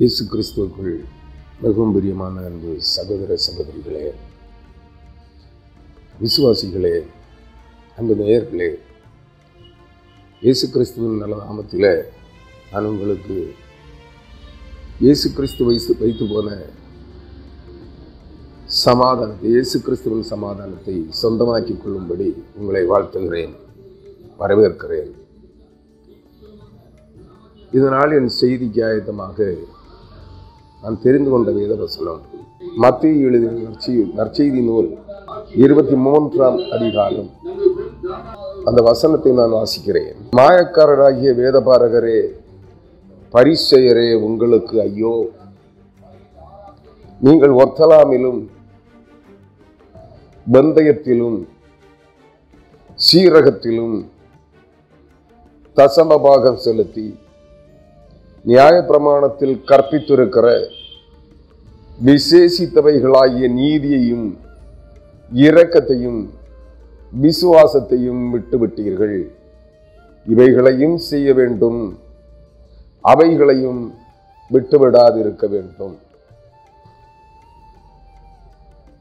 இயேசு கிறிஸ்துவுக்குள் மிகவும் பிரியமான அன்பு சகோதர சகோதரிகளே விசுவாசிகளே அன்பு நேயர்களே இயேசு கிறிஸ்துவின் நல்ல நாமத்தில் நான் உங்களுக்கு இயேசு கிறிஸ்து வைத்து வைத்து போன சமாதானத்தை இயேசு கிறிஸ்துவின் சமாதானத்தை சொந்தமாக்கிக் கொள்ளும்படி உங்களை வாழ்த்துகிறேன் வரவேற்கிறேன். இதனால் என் செய்திக்கு ஆயத்தமாக நான் தெரிந்து கொண்ட வேத வசனம் மத்திய எழுதிய நற்செய்தி நற்செய்தி நூல் இருபத்தி மூன்றாம் அதிகாரம். அந்த வசனத்தை நான் வாசிக்கிறேன். மாயக்காரராகிய வேதபாரகரே பரிசெயரே உங்களுக்கு ஐயோ. நீங்கள் ஒத்தலாமிலும் பந்தயத்திலும் சீரகத்திலும் தசமபாகம் செலுத்தி நியாய பிரமாணத்தில் கற்பித்திருக்கிற விசேஷித்தவைகளாகிய நீதியையும் இரக்கத்தையும் விசுவாசத்தையும் விட்டுவிட்டீர்கள். இவைகளையும் செய்ய வேண்டும். அவைகளையும் விட்டுவிடாதிருக்க வேண்டும்.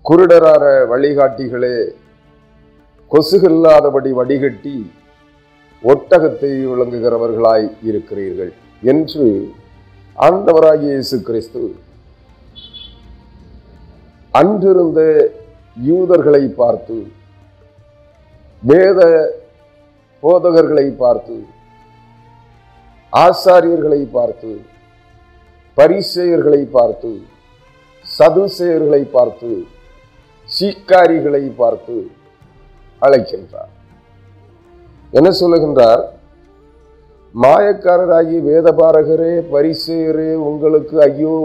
குருடரார வழிகாட்டிகளே கொசுகில்லாதபடி வடிகட்டி ஒட்டகத்தை விளங்குகிறவர்களாய் இருக்கிறீர்கள் என்று ஆண்டவராகிய இயேசு கிறிஸ்து அன்றிருந்த யூதர்களை பார்த்து வேத போதகர்களை பார்த்து ஆசாரியர்களை பார்த்து பரிசெயர்களை பார்த்து சதுசெயர்களை பார்த்து சீக்காரிகளை பார்த்து அழைக்கின்றார். என்ன சொல்லுகின்றார்? மாயக்காரராகி வேதபாரகரே பரிசெயரே உங்களுக்கு ஐயோ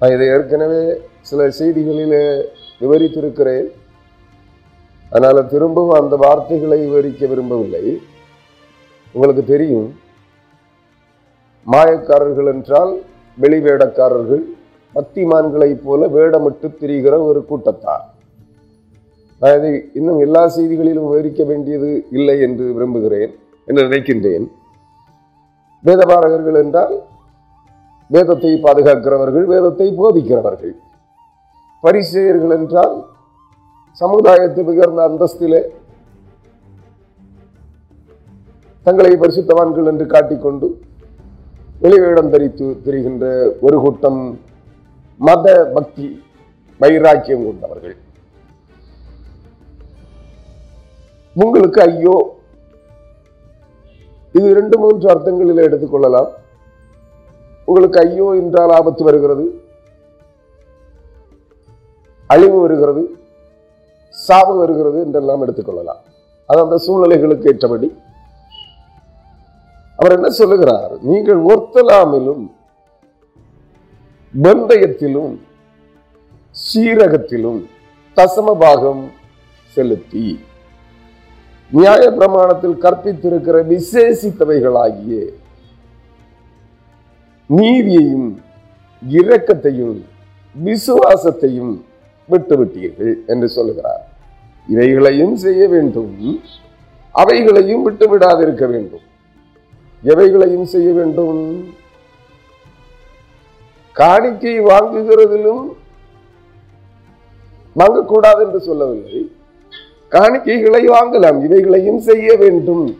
நான் இதை ஏற்கனவே சில செய்திகளில் விவரித்திருக்கிறேன். அதனால் திரும்பவும் அந்த வார்த்தைகளை விவரிக்க விரும்பவில்லை. உங்களுக்கு தெரியும் மாயக்காரர்கள் என்றால் வெளிவேடக்காரர்கள் பக்திமான்களைப் போல வேடமிட்டு திரிகிற ஒரு கூட்டத்தார். நான் இதை இன்னும் எல்லா செய்திகளிலும் விவரிக்க வேண்டியது இல்லை என்று விரும்புகிறேன் என்று நினைக்கின்றேன். வேதபாரகர்கள் என்றால் வேதத்தை பாதுகாக்கிறவர்கள் வேதத்தை போதிக்கிறவர்கள். பரிசெயர்கள் என்றால் சமுதாயத்தை உயர்ந்த அந்தஸ்திலே தங்களை பரிசுத்தவான்கள் என்று காட்டிக்கொண்டு வெளிவேடம் தரித்து தெரிகின்ற ஒரு கூட்டம் மத பக்தி வைராக்கியம் கொண்டவர்கள். உங்களுக்கு ஐயோ இது இரண்டு மூன்று அர்த்தங்களில் எடுத்துக்கொள்ளலாம். உங்களுக்கு ஐயோ என்றால் ஆபத்து வருகிறது. அழிவு வருகிறது. சாவு வருகிறது என்றெல்லாம் எடுத்துக்கொள்ளலாம். அது அந்த சூழ்நிலைகளுக்கு ஏற்றபடி. அவர் என்ன சொல்லுகிறார்? நீங்கள் ஒர்த்தலாமிலும் பந்தயத்திலும் சீரகத்திலும் தசமபாகம் செலுத்தி நியாய பிரமாணத்தில் கற்பித்திருக்கிற விசேஷித்தவைகளாகிய நீதியையும் இரக்கத்தையும் விசுவாசத்தையும் விட்டுவிட்டீர்கள் என்று சொல்லுகிறார். இவைகளையும் செய்ய வேண்டும். அவைகளையும் விட்டுவிடாதிருக்க வேண்டும். எவைகளையும் செய்ய வேண்டும்? காணிக்கை வாங்குகிறதிலும் வாங்கக்கூடாது என்று சொல்லவில்லை. காணிக்கைகளை வாங்கலாம். இவைகளையும் செய்ய வேண்டும்.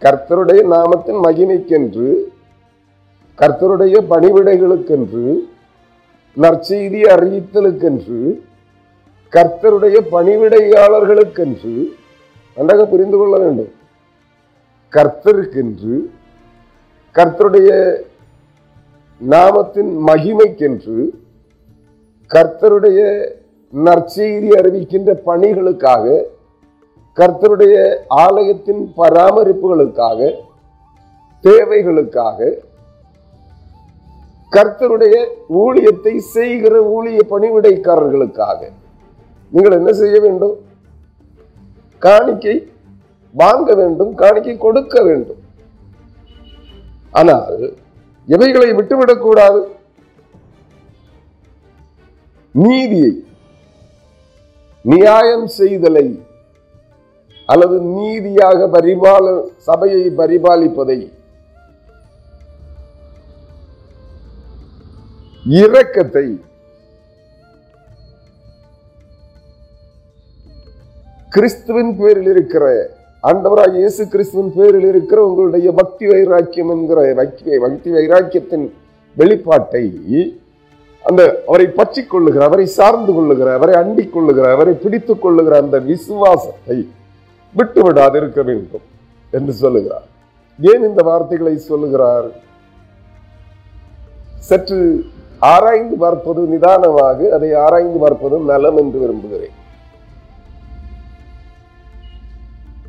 கர்த்தருடைய நாமத்தின் மகிமைக்கென்று கர்த்தருடைய பணிவிடைகளுக்கென்று நற்செய்தி அறிவித்தலுக்கென்று கர்த்தருடைய பணிவிடையாளர்களுக்கென்று நன்றாக புரிந்து கொள்ள வேண்டும். கர்த்தருக்கென்று கர்த்தருடைய நாமத்தின் மகிமைக்கென்று கர்த்தருடைய நற்செய்தி அறிவிக்கின்ற பணிகளுக்காக கர்த்தருடைய ஆலயத்தின் பராமரிப்புகளுக்காக தேவைகளுக்காக கர்த்தருடைய ஊழியத்தை செய்கிற ஊழிய பணிவிடைக்காரர்களுக்காக. நீங்கள் என்ன செய்ய வேண்டும்? காணிக்கை வாங்க வேண்டும் காணிக்கை கொடுக்க வேண்டும். ஆனால் எவைகளை விட்டுவிடக்கூடாது நீதியை நியாயம் செய்தலை அல்லது நீதியாக பரிபால சபையை பரிபாலிப்பதை இரக்கத்தை. கிறிஸ்துவின் பேரில் இருக்கிற ஆண்டவராக இயேசு கிறிஸ்துவின் பேரில் இருக்கிற உங்களுடைய பக்தி வைராக்கியம் என்கிற பக்தி வைராக்கியத்தின் வெளிப்பாட்டை அந்த அவரை பற்றி கொள்ளுகிற அவரை சார்ந்து கொள்ளுகிற அவரை அண்டிக் கொள்ளுகிற அவரை பிடித்துக் கொள்ளுகிற அந்த விசுவாசத்தை விட்டுவிடாது இருக்க வேண்டும் என்று சொல்லுகிறார். ஏன் இந்த வார்த்தைகளை சொல்லுகிறார்? சற்று ஆராய்ந்து பார்ப்பது நிதானமாக அதை ஆராய்ந்து பார்ப்பது நலம் என்று விரும்புகிறேன்.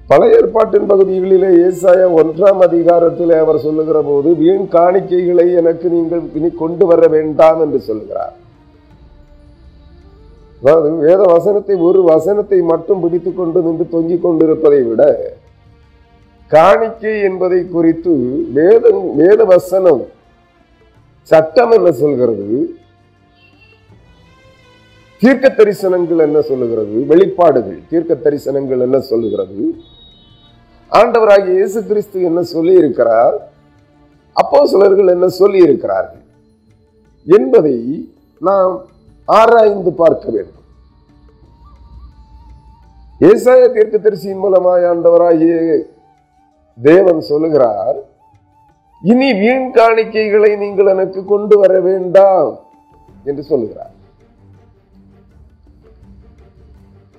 பழைய ஏற்பாட்டின் பகுதிகளிலே ஏசாய ஒன்றாம் அதிகாரத்தில் அவர் சொல்லுகிற போது வீண் காணிக்கைகளை எனக்கு நீங்கள் இனி கொண்டு வர வேண்டாம் என்று சொல்லுகிறார். அதாவது வேத வசனத்தை ஒரு வசனத்தை மட்டும் பிடித்துக் கொண்டு நின்று தொங்கிக் கொண்டிருப்பதை விட காணிக்கை என்பதை குறித்து வேத வேத வசனம் சட்டம் என்ன சொல்கிறது தீர்க்க தரிசனங்கள் என்ன சொல்லுகிறது வெளிப்பாடுகள் தீர்க்க தரிசனங்கள் என்ன சொல்லுகிறது? ஆண்டவராகிய இயேசு கிறிஸ்து என்ன சொல்லி இருக்கிறார் அப்போ சிலர்கள் என்ன சொல்லி இருக்கிறார்கள் என்பதை நாம் ஆராய்ந்து பார்க்க வேண்டும். ஏசாய தீர்க்க தரிசியின் மூலமாய் ஆண்டவராகிய தேவன் சொல்லுகிறார் இனி வீண் காணிக்கைகளை நீங்கள் எனக்கு கொண்டு வர வேண்டாம் என்று சொல்லுகிறார்.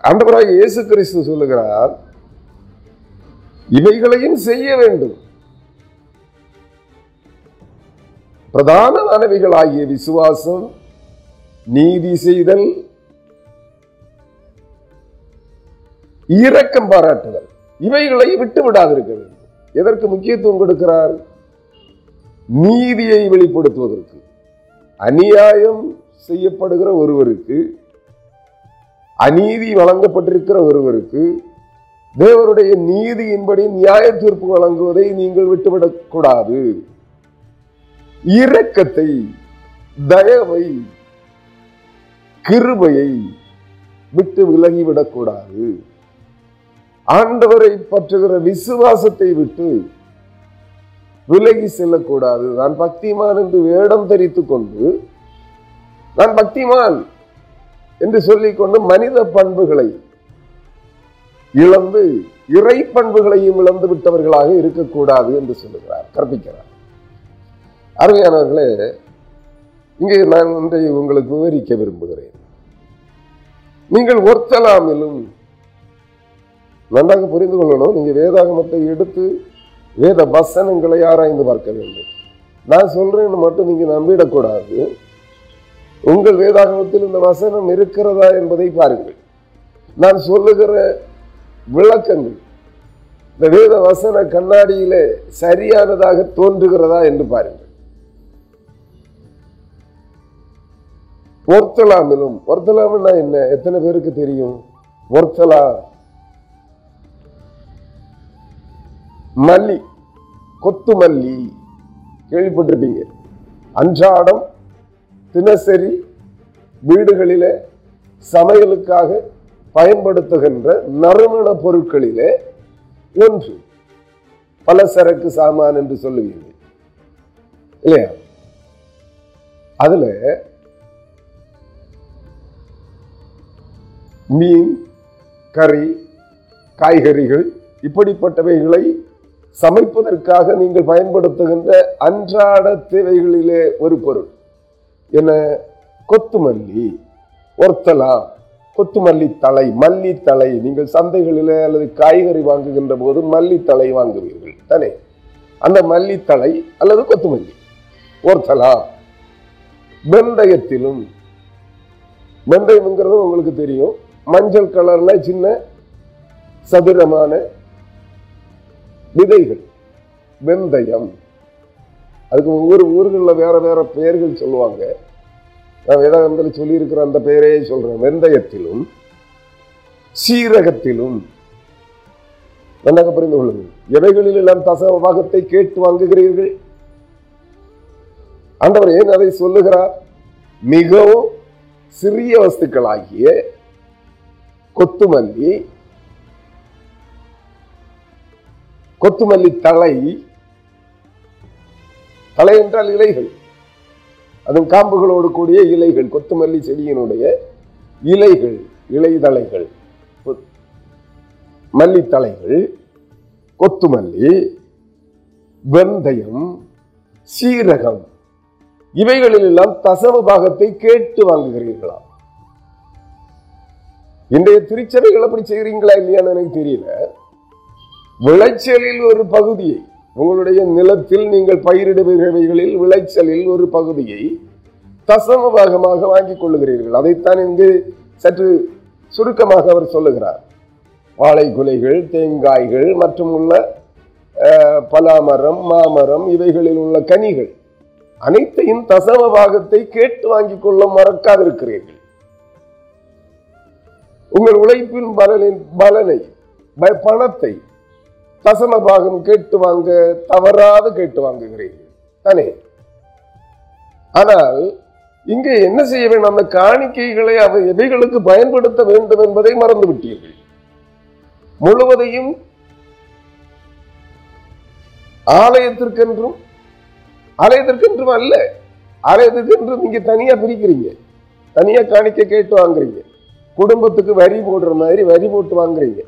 ஆண்டவராக இயேசு கிறிஸ்து சொல்லுகிறார் இவைகளையும் செய்ய வேண்டும். பிரதானமானவைகளாகிய விசுவாசம் நீதி செய்தல் இரக்கம் பாராட்டுதல் இவைகளை விட்டு விடாதிருக்க வேண்டும். எதற்கு முக்கியத்துவம் கொடுக்கிறார்? நீதியை வெளிப்படுத்துவதற்கு அநியாயம் செய்யப்படுகிற ஒருவருக்கு அநீதி வழங்கப்பட்டிருக்கிற ஒருவருக்கு தேவருடைய நீதியின்படி நியாய தீர்ப்பு வழங்குவதை நீங்கள் விட்டுவிடக்கூடாது. இரக்கத்தை தயவை கிருபையை விட்டு விலகிவிடக்கூடாது. ஆண்டவரை பற்றுகிற விசுவாசத்தை விட்டு விலகி செல்லக்கூடாது. நான் பக்திமான் என்று வேடம் தரித்துக் கொண்டு நான் பக்திமான் என்று சொல்லிக்கொண்டு மனித பண்புகளை இழந்து இறை பண்புகளையும் இழந்து விட்டவர்களாக இருக்கக்கூடாது என்று சொல்லுகிறார் கற்பிக்கிறார். அருமையானவர்களே இங்கே நான் ஒன்றை உங்களுக்கு விவரிக்க விரும்புகிறேன். நீங்கள் ஒர்த்தலாமிலும் நன்றாக புரிந்து கொள்ளணும். நீங்க வேதாகமத்தை எடுத்து வேத வசனங்களை ஆராய்ந்து பார்க்க வேண்டும். நான் சொல்றேன்னு மட்டும் நீங்க நம்பிடக்கூடாது. உங்கள் வேதாகமத்தில் இந்த வசனம் இருக்கிறதா என்பதை பாருங்கள். நான் சொல்லுகிற விளக்கங்கள் இந்த வேத வசன கண்ணாடியிலே சரியானதாக தோன்றுகிறதா என்று பாருங்கள். ஒர்த்தலாமிலும் ஒர்த்தலாம்னா என்ன? எத்தனை பேருக்கு தெரியும்? ஒர்த்தலா மல்லி கொத்து மல்லி கேள்விப்பட்டிருப்பீங்க. அன்றாடம் தினசரி வீடுகளில சமையலுக்காக பயன்படுத்துகின்ற நறுமண பொருட்களிலே ஒன்று பலசரக்கு சாமான் என்று சொல்லுவீங்க. இல்லையா? அதுல மீன் கறி காய்கறிகள் இப்படிப்பட்டவைகளை சமைப்பதற்காக நீங்கள் பயன்படுத்துகின்ற அன்றாட தேவைகளிலே ஒரு பொருள். என்ன? கொத்துமல்லி ஒர்த்தலா கொத்துமல்லி தலை மல்லி தலை நீங்கள் சந்தைகளில் அல்லது காய்கறி வாங்குகின்ற போது மல்லி தலை வாங்குவீர்கள் தானே? அந்த மல்லி தலை அல்லது கொத்துமல்லி ஒர்த்தலா வெந்தயத்திலும் வெந்தயம்ங்கிறது உங்களுக்கு தெரியும். மஞ்சள் கலர்ல சின்ன சதுரமான விதைகள் வெந்தயம். அதுக்கு ஒவ்வொரு ஊர்களில் வேற வேற பெயர்கள் சொல்லுவாங்க. நான் வேதாந்தத்தில் சொல்லியிருக்கிற அந்த பெயரே சொல்றேன். வெந்தயத்திலும் சீரகத்திலும். நன்றாக புரிந்து கொள்ளுங்கள். எவைகளில் எல்லாம் தசவாகத்தை கேட்டு வாங்குகிறீர்கள்? ஆண்டவர் ஏன் அதை சொல்லுகிறார்? மிகவும் சிறிய வஸ்துக்களாகிய கொத்துமல்லி கொத்துமல்லி தலை தலை என்றால் இலைகள். அதன் காம்புகளோடு கூடிய இலைகள் கொத்துமல்லி செடியினுடைய இலைகள் இலைதலைகள் மல்லித்தலைகள் கொத்துமல்லி வெந்தயம் சீரகம். இவைகளில் எல்லாம் தசம பாகத்தை கேட்டு வாங்குகிறீர்களா? இன்றைய திருச்சபைகள் அப்படி செய்கிறீங்களா இல்லையான்னு எனக்கு தெரியல. விளைச்சலில் ஒரு பகுதியை உங்களுடைய நிலத்தில் நீங்கள் பயிரிடுபவைகளில் விளைச்சலில் ஒரு பகுதியை தசம பாகமாக வாங்கிக் கொள்ளுகிறீர்கள். அதைத்தான் இங்கு சற்று சுருக்கமாக அவர் சொல்லுகிறார். வாழை குலைகள் தேங்காய்கள் மற்றும் உள்ள பலாமரம் மாமரம் இவைகளில் உள்ள கனிகள் அனைத்தையும் தசம பாகத்தை கேட்டு வாங்கிக் கொள்ள மறக்காதிருக்கிறீர்கள். உங்கள் உழைப்பின் பலனின் பலனை ப- பணத்தை தசம பாகம் கேட்டு வாங்க தவறாது கேட்டு வாங்குகிறீர்கள். தானே? ஆனால் இங்கே என்ன செய்ய வேண்டும்? அந்த காணிக்கைகளை அவை எவைகளுக்கு பயன்படுத்த வேண்டும் என்பதை மறந்து விட்டீர்கள் முழுவதையும் ஆலயத்திற்கென்றும் ஆலயத்திற்கென்றும் அல்ல. ஆலயத்திற்கென்றும் நீங்க தனியா பிரிக்கிறீங்க. தனியா காணிக்கை கேட்டு வாங்குறீங்க. குடும்பத்துக்கு வரி போடுற மாதிரி வரி போட்டு வாங்குறீங்க.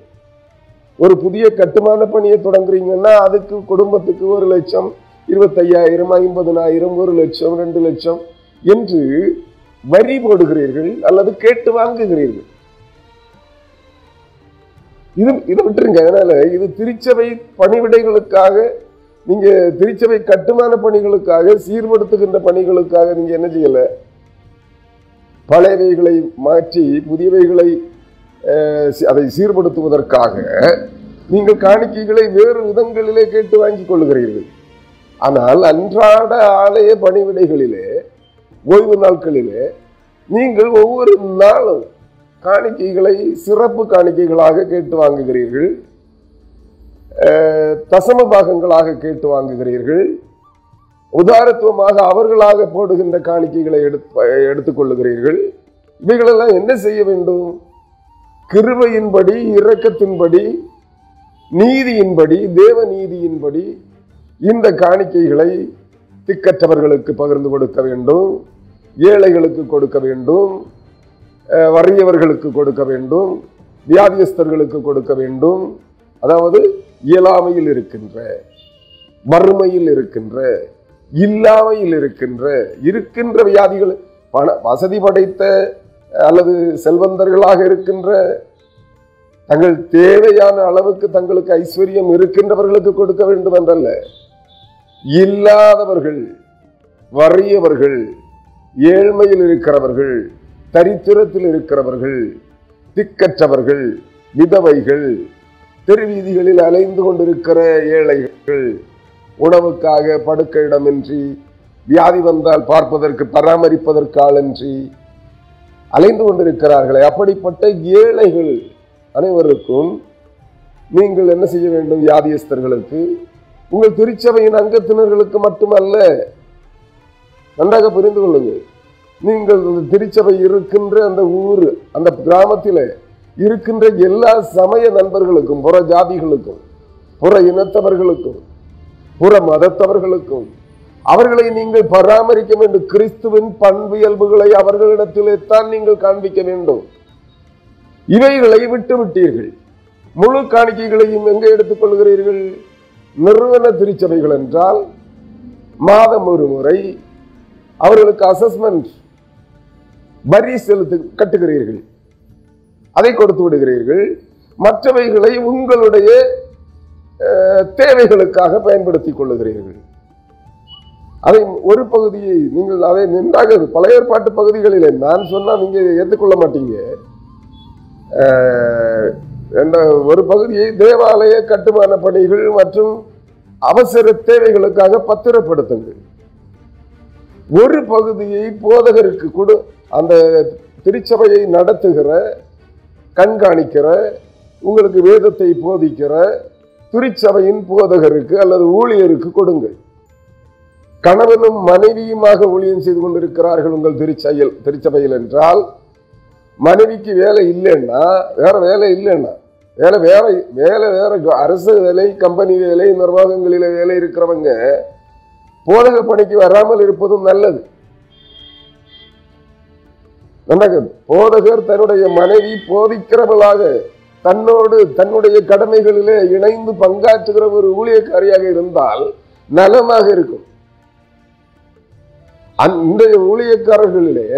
ஒரு புதிய கட்டுமான பணியை தொடங்குறீங்கன்னா அதுக்கு குடும்பத்துக்கு ஒரு லட்சம் இருபத்தையாயிரம் ஐம்பதுனாயிரம் ஒரு லட்சம் ரெண்டு லட்சம் என்று வரி போடுகிறீர்கள் அல்லது கேட்டு வாங்குகிறீர்கள். இது இதை விட்டுருங்க. அதனால இது திருச்சபை பணிவிடைகளுக்காக நீங்க திருச்சபை கட்டுமான பணிகளுக்காக சீர்படுத்துகின்ற பணிகளுக்காக நீங்க என்ன செய்யல? பழையவைகளை மாற்றி புதியவைகளை அதை சீர்படுத்துவதற்காக நீங்கள் காணிக்கைகளை வேறு விதங்களிலே கேட்டு வாங்கிக் கொள்ளுகிறீர்கள். ஆனால் அன்றாட ஆலய பணிவிடைகளிலே ஓய்வு நாட்களிலே நீங்கள் ஒவ்வொரு நாளும் காணிக்கைகளை சிறப்பு காணிக்கைகளாக கேட்டு வாங்குகிறீர்கள். தசம பாகங்களாக கேட்டு வாங்குகிறீர்கள். உதாரத்துவமாக அவர்களாக போடுகின்ற காணிக்கைகளை எடுத்து எடுத்துக்கொள்ளுகிறீர்கள் இவைகளெல்லாம் என்ன செய்ய வேண்டும்? கிருபையின்படி இரக்கத்தின்படி நீதியின்படி தேவ நீதியின்படி இந்த காணிக்கைகளை திக்கற்றவர்களுக்கு பகிர்ந்து கொடுக்க வேண்டும் ஏழைகளுக்கு கொடுக்க வேண்டும் வறியவர்களுக்கு கொடுக்க வேண்டும் வியாதியஸ்தர்களுக்கு கொடுக்க வேண்டும். அதாவது இயலாமையில் இருக்கின்ற வறுமையில் இருக்கின்ற இல்லாமையில் இருக்கின்ற இருக்கின்ற வியாதிகள் பண வசதி படைத்த அல்லது செல்வந்தர்களாக இருக்கின்ற தங்கள் தேவையான அளவுக்கு தங்களுக்கு ஐஸ்வர்யம் இருக்கின்றவர்களுக்கு கொடுக்க வேண்டும் என்றல்ல. இல்லாதவர்கள் வறியவர்கள் ஏழ்மையில் இருக்கிறவர்கள் தரித்திரத்தில் இருக்கிறவர்கள் திக்கற்றவர்கள் விதவைகள் தெருவீதிகளில் அலைந்து கொண்டிருக்கிற ஏழைகள் உணவுக்காக படுக்க இடமின்றி வியாதி வந்தால் பார்ப்பதற்கு பராமரிப்பதற்கு ஆளின்றி அலைந்து கொண்டிருக்கிறார்களே. அப்படிப்பட்ட ஏழைகள் அனைவருக்கும் நீங்கள் என்ன செய்ய வேண்டும் வியாதியஸ்தர்களுக்கு? உங்கள் திருச்சபையின் அங்கத்தினர்களுக்கு மட்டுமல்ல நன்றாக புரிந்து கொள்ளுங்கள். நீங்கள் திருச்சபை இருக்கின்ற அந்த ஊர் அந்த கிராமத்தில் இருக்கின்ற எல்லா சமய நண்பர்களுக்கும் புற ஜாதிகளுக்கும் புற இனத்தவர்களுக்கும் புற மதத்தவர்களுக்கும் அவர்களை நீங்கள் பராமரிக்க வேண்டும். கிறிஸ்துவின் பண்பியல்புகளை அவர்களிடத்திலே தான் நீங்கள் காண்பிக்க வேண்டும். இவைகளை விட்டு விட்டீர்கள் முழு காணிக்கைகளையும் எங்கே எடுத்துக்கொள்கிறீர்கள் நிறுவன திருச்சபைகள் என்றால் மாதம் ஒரு முறை அவர்களுக்கு அசஸ்மெண்ட் வரி செலுத்து கட்டுகிறீர்கள். அதை கொடுத்து விடுகிறீர்கள். மற்றவைகளை உங்களுடைய தேவைகளுக்காக பயன்படுத்திக் கொள்ளுகிறீர்கள். அதை ஒரு பகுதியை நீங்கள் அதை நின்றாக பழைய ஏற்பாட்டு பகுதிகளில் நான் சொன்னால் நீங்கள் ஏற்றுக்கொள்ள மாட்டீங்க. என்ற ஒரு பகுதியை தேவாலய கட்டுமான பணிகள் மற்றும் அவசர தேவைகளுக்காக பத்திரப்படுத்துங்கள். ஒரு பகுதியை போதகருக்கு கொடு அந்த திருச்சபையை நடத்துகிற கண்காணிக்கிற உங்களுக்கு வேதத்தை போதிக்கிற திருச்சபையின் போதகருக்கு அல்லது ஊழியருக்கு கொடுங்கள். கணவனும் மனைவியுமாக ஊழியம் செய்து கொண்டிருக்கிறார்கள் உங்கள் திருச்செயல் திருச்சபையில் என்றால் மனைவிக்கு வேலை இல்லைன்னா வேற வேலை இல்லைன்னா வேலை வேற வேலை வேற அரசு வேலை கம்பெனி வேலை நிர்வாகங்களில வேலை இருக்கிறவங்க போதக பணிக்கு வராமல் இருப்பதும் நல்லது. போதகர் தன்னுடைய மனைவி போதிக்கிறவளாக தன்னோடு தன்னுடைய கடமைகளிலே இணைந்து பங்காற்றுகிற ஒரு ஊழியக்காரியாக இருந்தால் நலமாக இருக்கும். அந்த ஊழியக்காரர்களிலே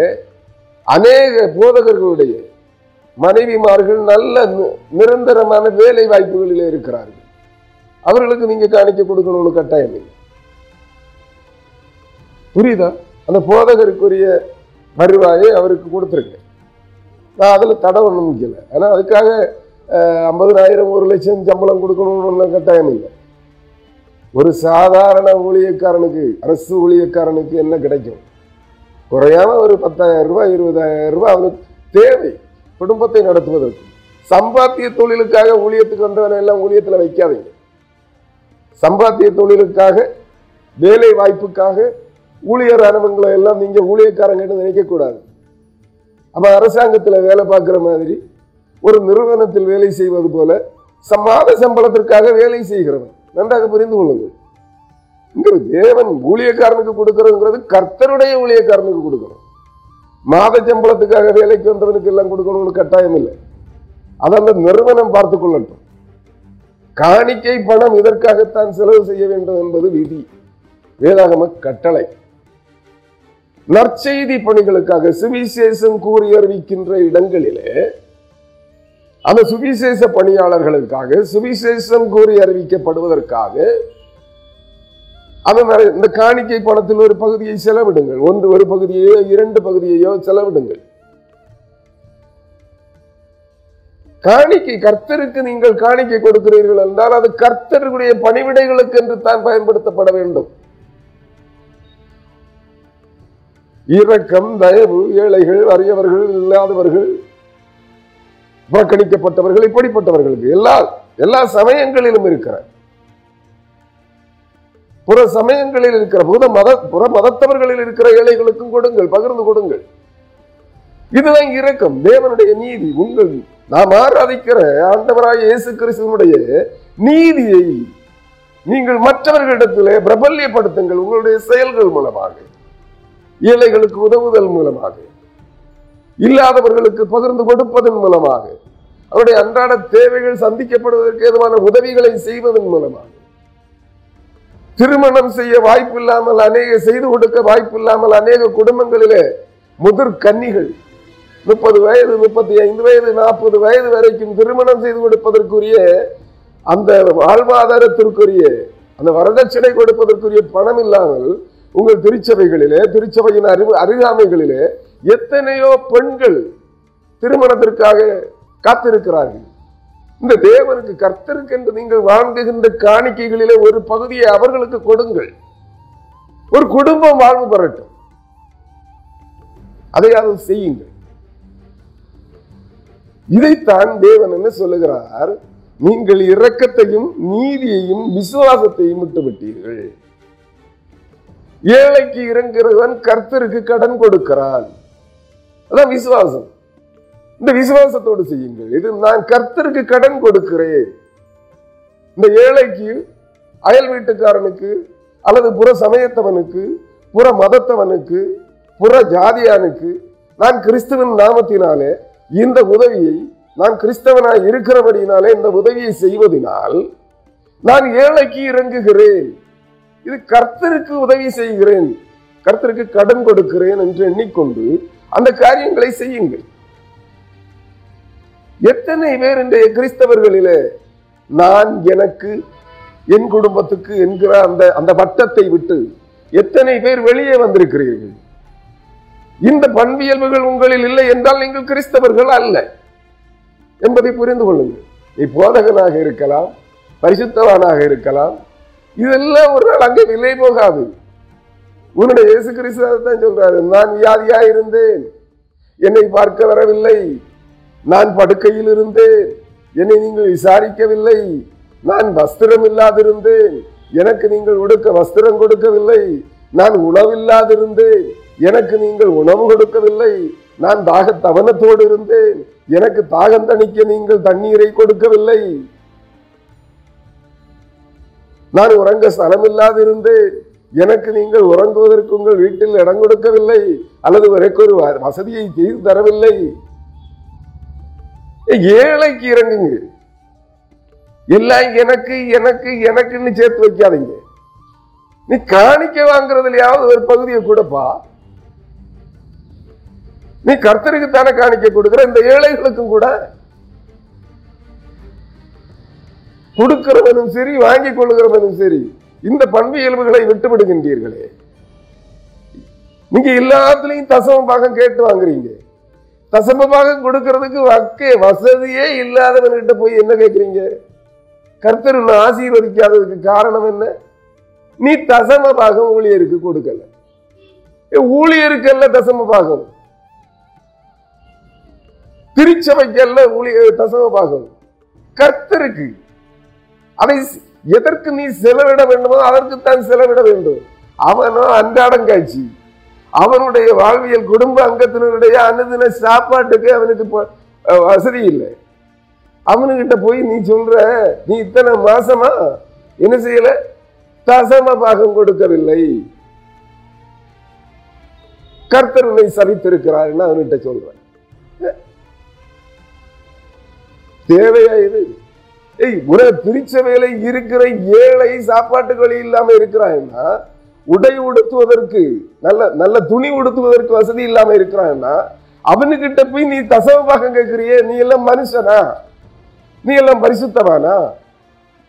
அநேக போதகர்களுடைய மனைவிமார்கள் நல்ல நிரந்தரமான வேலை வாய்ப்புகளிலே இருக்கிறார்கள். அவர்களுக்கு நீங்க காணிக்க கொடுக்கணும்னு கட்டாயம் இல்லை. புரியுதா? அந்த போதகருக்குரிய வருவாயை அவருக்கு கொடுத்துருங்க நான் அதில் தடை ஒன்றும் இல்லை ஆனால் அதுக்காக ஐம்பதனாயிரம் ஒரு லட்சம் சம்பளம் கொடுக்கணும்னு ஒன்றும் கட்டாயம் இல்லை. ஒரு சாதாரண ஊழியக்காரனுக்கு அரசு ஊழியக்காரனுக்கு என்ன கிடைக்கும்? குறையாம ஒரு பத்தாயிரம் ரூபாய் இருபதாயிரம் ரூபாய் அவனுக்கு தேவை குடும்பத்தை நடத்துவதற்கு. சம்பாத்திய தொழிலுக்காக ஊழியத்துக்கு வந்தவனை எல்லாம் ஊழியத்தில் வைக்காதீங்க. சம்பாத்திய தொழிலுக்காக வேலை வாய்ப்புக்காக ஊழியர் அனுபவங்களை எல்லாம் நீங்கள் ஊழியக்காரங்கன்னு நினைக்கக்கூடாது. அப்போ அரசாங்கத்தில் வேலை பார்க்குற மாதிரி ஒரு நிறுவனத்தில் வேலை செய்வது போல சம்மாத சம்பளத்திற்காக வேலை செய்கிறவன் நன்றாக புரிந்து கொள்ளுங்கள். இங்கே தேவன் ஊழியக்காரனுக்கு கொடுக்கறதுங்கிறது கர்த்தருடைய ஊழியக்காரனுக்கு கொடுக்கணும் மாத சம்பளத்துக்காக வேலைக்கு வந்தவனுக்கு எல்லாம் கொடுக்கணும்னு கட்டாயம் இல்லை. அதை அந்த நிறுவனம் பார்த்து கொள்ளட்டும். காணிக்கை பணம் இதற்காகத்தான் செலவு செய்ய வேண்டும் என்பது விதி. வேதாகம கட்டளை. நற்செய்தி பணிகளுக்காக சுவிசேஷம் கூறி அறிவிக்கின்ற இடங்களிலே அந்த சுவிசேஷ பணியாளர்களுக்காக சுவிசேஷம் கூறி அறிவிக்கப்படுவதற்காக அதனால் இந்த காணிக்கை பணத்தில் ஒரு பகுதியை செலவிடுங்கள். ஒன்று ஒரு பகுதியையோ இரண்டு பகுதியையோ செலவிடுங்கள். காணிக்கை கர்த்தருக்கு நீங்கள் காணிக்கை கொடுக்கிறீர்கள் என்றால் அது கர்த்தருடைய பணிவிடைகளுக்கு என்று தான் பயன்படுத்தப்பட வேண்டும். இரக்கம் தயவு ஏழைகள் அறியவர்கள் இல்லாதவர்கள் புறக்கணிக்கப்பட்டவர்கள் இப்படிப்பட்டவர்களுக்கு எல்லா எல்லா சமயங்களிலும் இருக்கிற புற சமயங்களில் இருக்கிற புத மத புற மதத்தவர்களில் இருக்கிற ஏழைகளுக்கும் கொடுங்கள் பகிர்ந்து கொடுங்கள். இதுதான் இரக்கம். தேவனுடைய நீதி உங்கள் நாம் ஆராதிக்கிற ஆண்டவராக இயேசு கிறிஸ்துவனுடைய நீதியை நீங்கள் மற்றவர்களிடத்திலே பிரபல்யப்படுத்துங்கள் உங்களுடைய செயல்கள் மூலமாக ஏழைகளுக்கு உதவுதல் மூலமாக. இல்லாதவர்களுக்கு பகிர்ந்து கொடுப்பதன் மூலமாக அவருடைய அன்றாட தேவைகள் சந்திக்கப்படுவதற்கு ஏதுவான உதவிகளை செய்வதன் மூலமாக. திருமணம் செய்ய வாய்ப்பு இல்லாமல் அநேக செய்து கொடுக்க வாய்ப்பு இல்லாமல் அநேக குடும்பங்களிலே முதிர் கன்னிகள் முப்பது வயது முப்பத்தி ஐந்து வயது நாற்பது வயது வரைக்கும் திருமணம் செய்து கொடுப்பதற்குரிய அந்த வாழ்வாதாரத்திற்குரிய அந்த வரதட்சணை கொடுப்பதற்குரிய பணம் இல்லாமல் உங்கள் திருச்சபைகளிலே திருச்சபையின் அறிவு அருகாமைகளிலே எத்தனையோ பெண்கள் திருமணத்திற்காக காத்திருக்கிறார்கள். இந்த தேவனுக்கு கர்த்தருக்கு என்று நீங்கள் வாங்குகின்ற காணிக்கைகளிலே ஒரு பகுதியை அவர்களுக்கு கொடுங்கள். ஒரு குடும்பம் வாழ்வு பெறட்டும். அதையாவது செய்யுங்கள். இதைத்தான் தேவன் என்ன சொல்லுகிறார்? நீங்கள் இரக்கத்தையும் நீதியையும் விசுவாசத்தையும் விட்டுவிட்டீர்கள். ஏழைக்கு இறங்குகிறவன் கர்த்தருக்கு கடன் கொடுக்கிறான். அதான் விசுவாசம். இந்த விசுவாசத்தோடு செய்யுங்கள். இது நான் கர்த்தருக்கு கடன் கொடுக்கிறேன். இந்த ஏழைக்கு அயல் வீட்டுக்காரனுக்கு அல்லது புற சமயத்தவனுக்கு புற மதத்தவனுக்கு புற ஜாதியானுக்கு நான் கிறிஸ்துவின் நாமத்தினாலே இந்த உதவியை நான் கிறிஸ்தவனாய் இருக்கிறபடியினாலே இந்த உதவியை செய்வதனால் நான் ஏழைக்கு இறங்குகிறேன். இது கர்த்தருக்கு உதவி செய்கிறேன். கர்த்தருக்கு கடன் கொடுக்கிறேன் என்று எண்ணிக்கொண்டு அந்த காரியங்களை செய்யுங்கள். எத்தனை பேர் இன்றைய கிறிஸ்தவர்களிலே நான் எனக்கு என் குடும்பத்துக்கு என்கிற அந்த அந்த வட்டத்தை விட்டு எத்தனை பேர் வெளியே வந்திருக்கிறீர்கள்? இந்த பண்பியல்புகள் உங்களில் இல்லை என்றால் நீங்கள் கிறிஸ்தவர்கள் அல்ல என்பதை புரிந்து கொள்ளுங்கள். நீ போதகனாக இருக்கலாம் பரிசுத்தவானாக இருக்கலாம் இதெல்லாம் ஒரு நாள் அங்கே விலை போகாது. உன்னுடைய இயேசு கிறிஸ்து தான் சொல்றாரு. நான் வியாதியா இருந்தேன். என்னை பார்க்க வரவில்லை. நான் படுக்கையில் இருந்தேன். என்னை நீங்கள் விசாரிக்கவில்லை. நான் வஸ்திரம் இல்லாதிருந்தேன். எனக்கு நீங்கள் உடுக்க வஸ்திரம் கொடுக்கவில்லை. நான் உணவில்லாதிருந்தேன். எனக்கு நீங்கள் உணவு கொடுக்கவில்லை. நான் தாக தவனத்தோடு இருந்தேன். எனக்கு தாகம் தணிக்க நீங்கள் தண்ணீரை கொடுக்கவில்லை. நான் உறங்க ஸ்தலம் இல்லாதிருந்தேன் எனக்கு நீங்கள் உறங்குவதற்கு உங்கள் வீட்டில் இடம் கொடுக்கவில்லை அல்லது எனக்கு ஒரு வசதியை செய்து தரவில்லை. ஏழைக்கு இறங்குங்க. எல்லாம் எனக்கு எனக்கு எனக்குன்னு சேர்த்து வைக்காதீங்க. நீ காணிக்க வாங்குறதுலயாவது ஒரு பகுதியை கொடுப்பா. நீ கர்த்தருக்கு தானே காணிக்க கொடுக்குற இந்த ஏழைகளுக்கும் கூட. கொடுக்கிறவனும் சரி வாங்கி கொள்ளுகிறவனும் சரி. இந்த பண்பு இயல்புகளை விட்டு விடுகின்றீர்களே. நீங்க எல்லாத்துலயும் தசம பாகம் கேட்டு வாங்குறீங்க. தசம பாகம் கொடுக்கறதுக்கு வக்கே வசதியே இல்லாதவன்கிட்ட போய் என்ன கேட்குறீங்க கர்த்தர் உன்னை ஆசீர்வதிக்காததுக்கு காரணம் என்ன? நீ தசம பாகம் ஊழியருக்கு கொடுக்கல. ஏ, ஊழியருக்கல்ல தசம பாகம் திருச்சபைக்கல்ல ஊழிய தசம பாகம் கர்த்தருக்கு அதை எதற்கு நீ செலவிட வேண்டுமோ அதற்குத்தான் செலவிட வேண்டும். அவனோ அன்றாடம் காட்சி அவனுடைய வாழ்வியல் குடும்ப அங்கத்தினருடைய அனுதின சாப்பாட்டுக்கு அவனுக்கு வசதி இல்லை. அவனுக்கிட்ட போய் நீ சொல்ற நீ இத்தனை மாசமா என்ன செய்யல? தசம பாகம் கொடுக்கவில்லை. கர்த்தர் உன்னை சபித்திருக்கிறார்னு அவன்கிட்ட சொல்றேன். தேவையா இது? ஏய் உன திருச்சபையில இருக்கிற ஏழை சாப்பாட்டுக்கு வழி இல்லாம இருக்கிறான்னா உடை உடுத்துவதற்கு நல்ல நல்ல துணி உடுத்துவதற்கு வசதி இல்லாம இருக்கிறான்னா அவனுக்கிட்ட போய் நீ தசவ பாகம் கேட்கிறியே நீ எல்லாம் மனுஷனா? நீ எல்லாம் பரிசுத்தமானா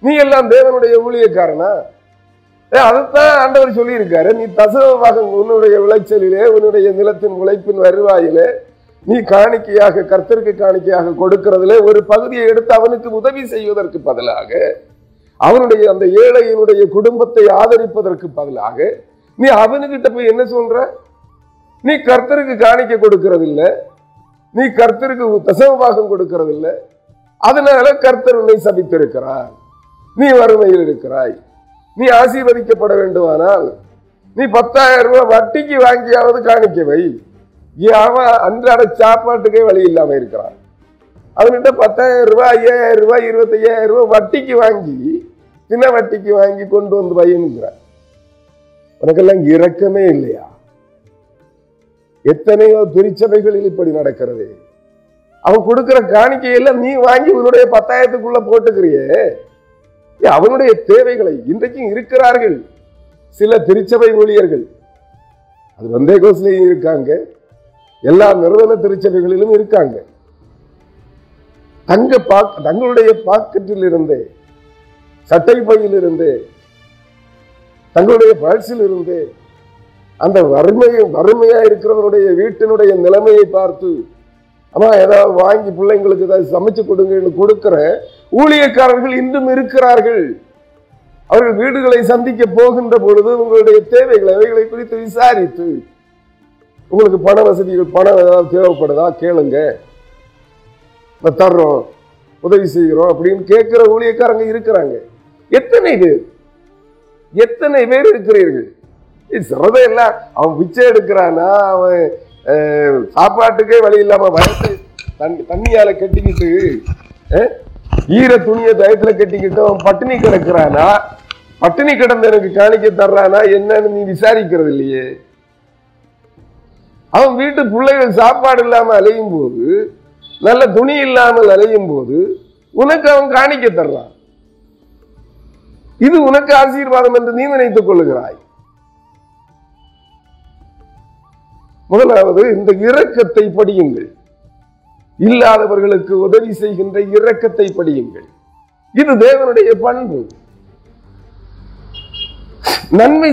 நீ எல்லாம் தேவனுடைய ஊழியக்காரனா? ஏ, அதைத்தான் ஆண்டவர் சொல்லியிருக்காரு. நீ தசவ பாகம் உன்னுடைய விளைச்சலிலே உன்னுடைய நிலத்தின் உழைப்பின் வருவாயிலே நீ காணிக்கையாக கர்த்தருக்கு காணிக்கையாக கொடுக்கிறதுல ஒரு பகுதியை எடுத்து அவனுக்கு உதவி செய்வதற்கு பதிலாக அவனுடைய அந்த ஏழையினுடைய குடும்பத்தை ஆதரிப்பதற்கு பதிலாக நீ அவனுக்கிட்ட போய் என்ன சொல்ற? நீ கர்த்தருக்கு காணிக்க கொடுக்கறதில்ல. நீ கர்த்தருக்கு தசம கொடுக்கறதில்ல. அதனால கர்த்தர் உன்னை சபித்திருக்கிறார். நீ வறுமையில் இருக்கிறாய். நீ ஆசீர்வதிக்கப்பட வேண்டுமானால் நீ பத்தாயிரம் ரூபாய் வட்டிக்கு வாங்கியாவது காணிக்கவை அவன் அன்றாட சாப்பாட்டுக்கே வழி இல்லாம இருக்கிறான். அவன்கிட்ட பத்தாயிரம் ரூபாய் ஐயாயிரம் ரூபாய் இருபத்தையாயிரம் ரூபாய் வட்டிக்கு வாங்கி சின்ன வட்டிக்கு வாங்கி கொண்டு வந்து வையனுங்கிறான் உனக்கெல்லாம் இரக்கமே இல்லையா? எத்தனையோ திருச்சபைகளில் இப்படி நடக்கிறது. அவன் கொடுக்கிற காணிக்கையில நீ வாங்கி உன்னுடைய பத்தாயிரத்துக்குள்ள போட்டுக்கிறியே. அவனுடைய தேவைகளை இன்றைக்கும் இருக்கிறார்கள் சில திருச்சபை ஊழியர்கள். அது வந்தே கோஸ்லையும் இருக்காங்க. எல்லா நிறுவன திருச்சபைகளிலும் இருக்காங்க. தங்க பாக் தங்களுடைய பாக்கெட்டில் இருந்தே சட்டை பையில் இருந்து தங்களுடைய பழசில் இருந்து அந்த வறுமையை வறுமையா இருக்கிறவனுடைய வீட்டினுடைய நிலைமையை பார்த்து அம்மா ஏதாவது வாங்கி பிள்ளைங்களுக்கு ஏதாவது சமைச்சு கொடுங்கன்னு கொடுக்கிற ஊழியக்காரர்கள் இன்னும் இருக்கிறார்கள். அவர்கள் வீடுகளை சந்திக்க போகின்ற பொழுது உங்களுடைய தேவைகளை அவைகளை குறித்து விசாரித்து உங்களுக்கு பண வசதிகள் பணம் ஏதாவது தேவைப்படுதா? கேளுங்க. தர்றோம் உதவி செய்கிறோம் அப்படின்னு கேட்குற ஊழியக்காரங்க இருக்கிறாங்க. எத்தனை பேர்? எத்தனை பேர் இருக்கிறீர்கள்? இது சிறதை இல்லை. அவன் பிச்சை எடுக்கிறானா அவன் சாப்பாட்டுக்கே வழி இல்லாம வயசு தண்ணி தண்ணியால கட்டிக்கிட்டு ஈர துணியை தயத்துல கட்டிக்கிட்டு அவன் பட்டினி கிடக்குறானா? பட்டினி கிடந்த எனக்கு காணிக்க தர்றானா? என்னன்னு நீ விசாரிக்கிறது இல்லையே. அவன் வீட்டு பிள்ளைகள் சாப்பாடு இல்லாமல் அலையும் போது நல்ல துணி இல்லாமல் அலையும் போது உனக்கு அவன் காணிக்க தர்றான். இது உனக்கு ஆசீர்வாதம் என்று நீ நினைத்துக் கொள்ளுகிறாய். முதலாவது இந்த இரக்கத்தை படியுங்கள். இல்லாதவர்களுக்கு உதவி செய்கின்ற இரக்கத்தை படியுங்கள். இது தேவனுடைய பண்பு. நன்மை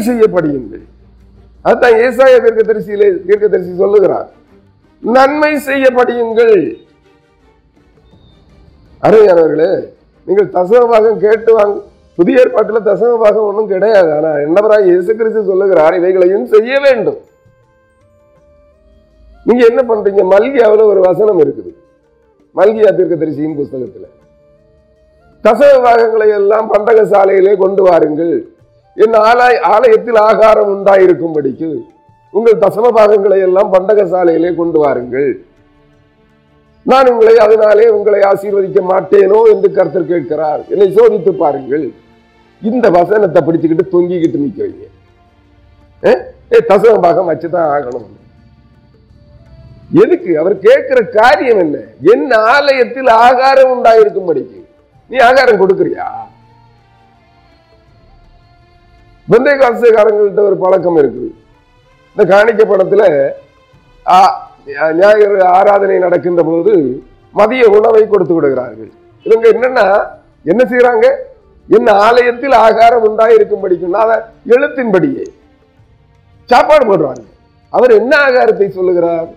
அதுதான் ஏசாய தீர்க்க ஏசாய தீர்க்க தரிசி சொல்லுகிறார் நன்மை செய்ய படியுங்கள் அருமையானவர்களே நீங்கள் தசமபாகம் கேட்டு வாங்க புதிய ஏற்பாட்டில் தசமபாகம் ஒன்றும் கிடையாது. ஆனா என்னவராக இயேசு கிறிஸ்து சொல்லுகிறார் இவைகளையும் செய்ய வேண்டும். நீங்க என்ன பண்றீங்க? மல்கியாவில் ஒரு வசனம் இருக்குது. மல்கியா தீர்க்கதரிசியின் புஸ்தகத்துல. தசம பாகங்களை எல்லாம் பண்டக சாலையிலே கொண்டு வாருங்கள். என் ஆலய ஆலயத்தில் ஆகாரம் உண்டாயிருக்கும்படிக்கு உங்கள் தசம பாகங்களை எல்லாம் பண்டக சாலையிலே கொண்டு வாருங்கள். நான் உங்களை அதனாலே உங்களை ஆசீர்வதிக்க மாட்டேனோ என்று கருத்தர் கேட்கிறார். என்னை சோதித்து பாருங்கள். இந்த வசனத்தை பிடிச்சுக்கிட்டு தொங்கிக்கிட்டு நிக்கிறீங்க. ஏ தசம பாகம் வச்சுதான் ஆகணும். எதுக்கு? அவர் கேட்கிற காரியம் என்ன? என் ஆலயத்தில் ஆகாரம் உண்டாயிருக்கும்படிக்கு. நீ ஆகாரம் கொடுக்குறியா? வெந்தய காசுகாரங்கள்ட்ட ஒரு பழக்கம் இருக்குது. இந்த காணிக்க படத்துல ஞாயிறு ஆராதனை நடக்கின்ற போது மதிய உணவை கொடுத்து விடுகிறார்கள். இவங்க என்னன்னா என்ன செய்யறாங்க என் ஆலயத்தில் ஆகாரம் உண்டாயிருக்கும்படிக்குன்னா அதை எழுத்தின்படியே. சாப்பாடு போடுறாங்க. அவர் என்ன ஆகாரத்தை சொல்லுகிறார்?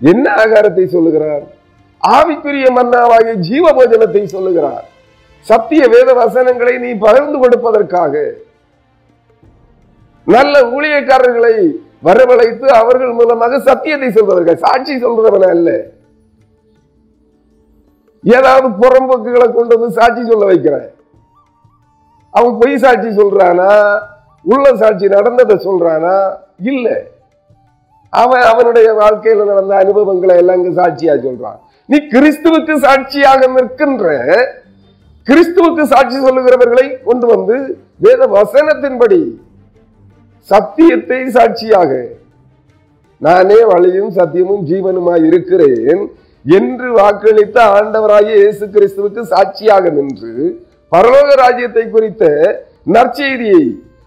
என்ன ஆகாரத்தை சொல்லுகிறார்? ஆவிக்குரிய மன்னாவாகிய ஜீவ போஜனத்தை சொல்லுகிறார். சத்திய வேத வசனங்களை நீ பகிர்ந்து கொடுப்பதற்காக. நல்ல ஊழியக்காரர்களை வரவழைத்து அவர்கள் மூலமாக சத்தியத்தை சொல்வதற்காக சாட்சி சொல்றவன அல்ல. ஏதாவது புறம்போக்குகளை கொண்டு வந்து சாட்சி சொல்ல வைக்கிறேன். அவன் பொய் சாட்சி சொல்றானா? உள்ள சாட்சி நடந்ததை சொல்றானா? இல்ல. அவன் அவனுடைய வாழ்க்கையில நடந்த அனுபவங்களை எல்லாம் சாட்சியா சொல்றான். நீ கிறிஸ்துவுக்கு சாட்சியாக நிற்கின்ற கிறிஸ்துவுக்கு சாட்சி சொல்லுகிறவர்களை கொண்டு வந்து வேத வசனத்தின்படி சத்தியத்தை சாட்சியாக நானே வழியும் சத்தியமும் ஜீவனுமாய் இருக்கிறேன் என்று வாக்களித்த ஆண்டவராகிய இயேசு கிறிஸ்துவுக்கு சாட்சியாக நின்று பரலோக ராஜ்யத்தை குறித்த நற்செய்தியை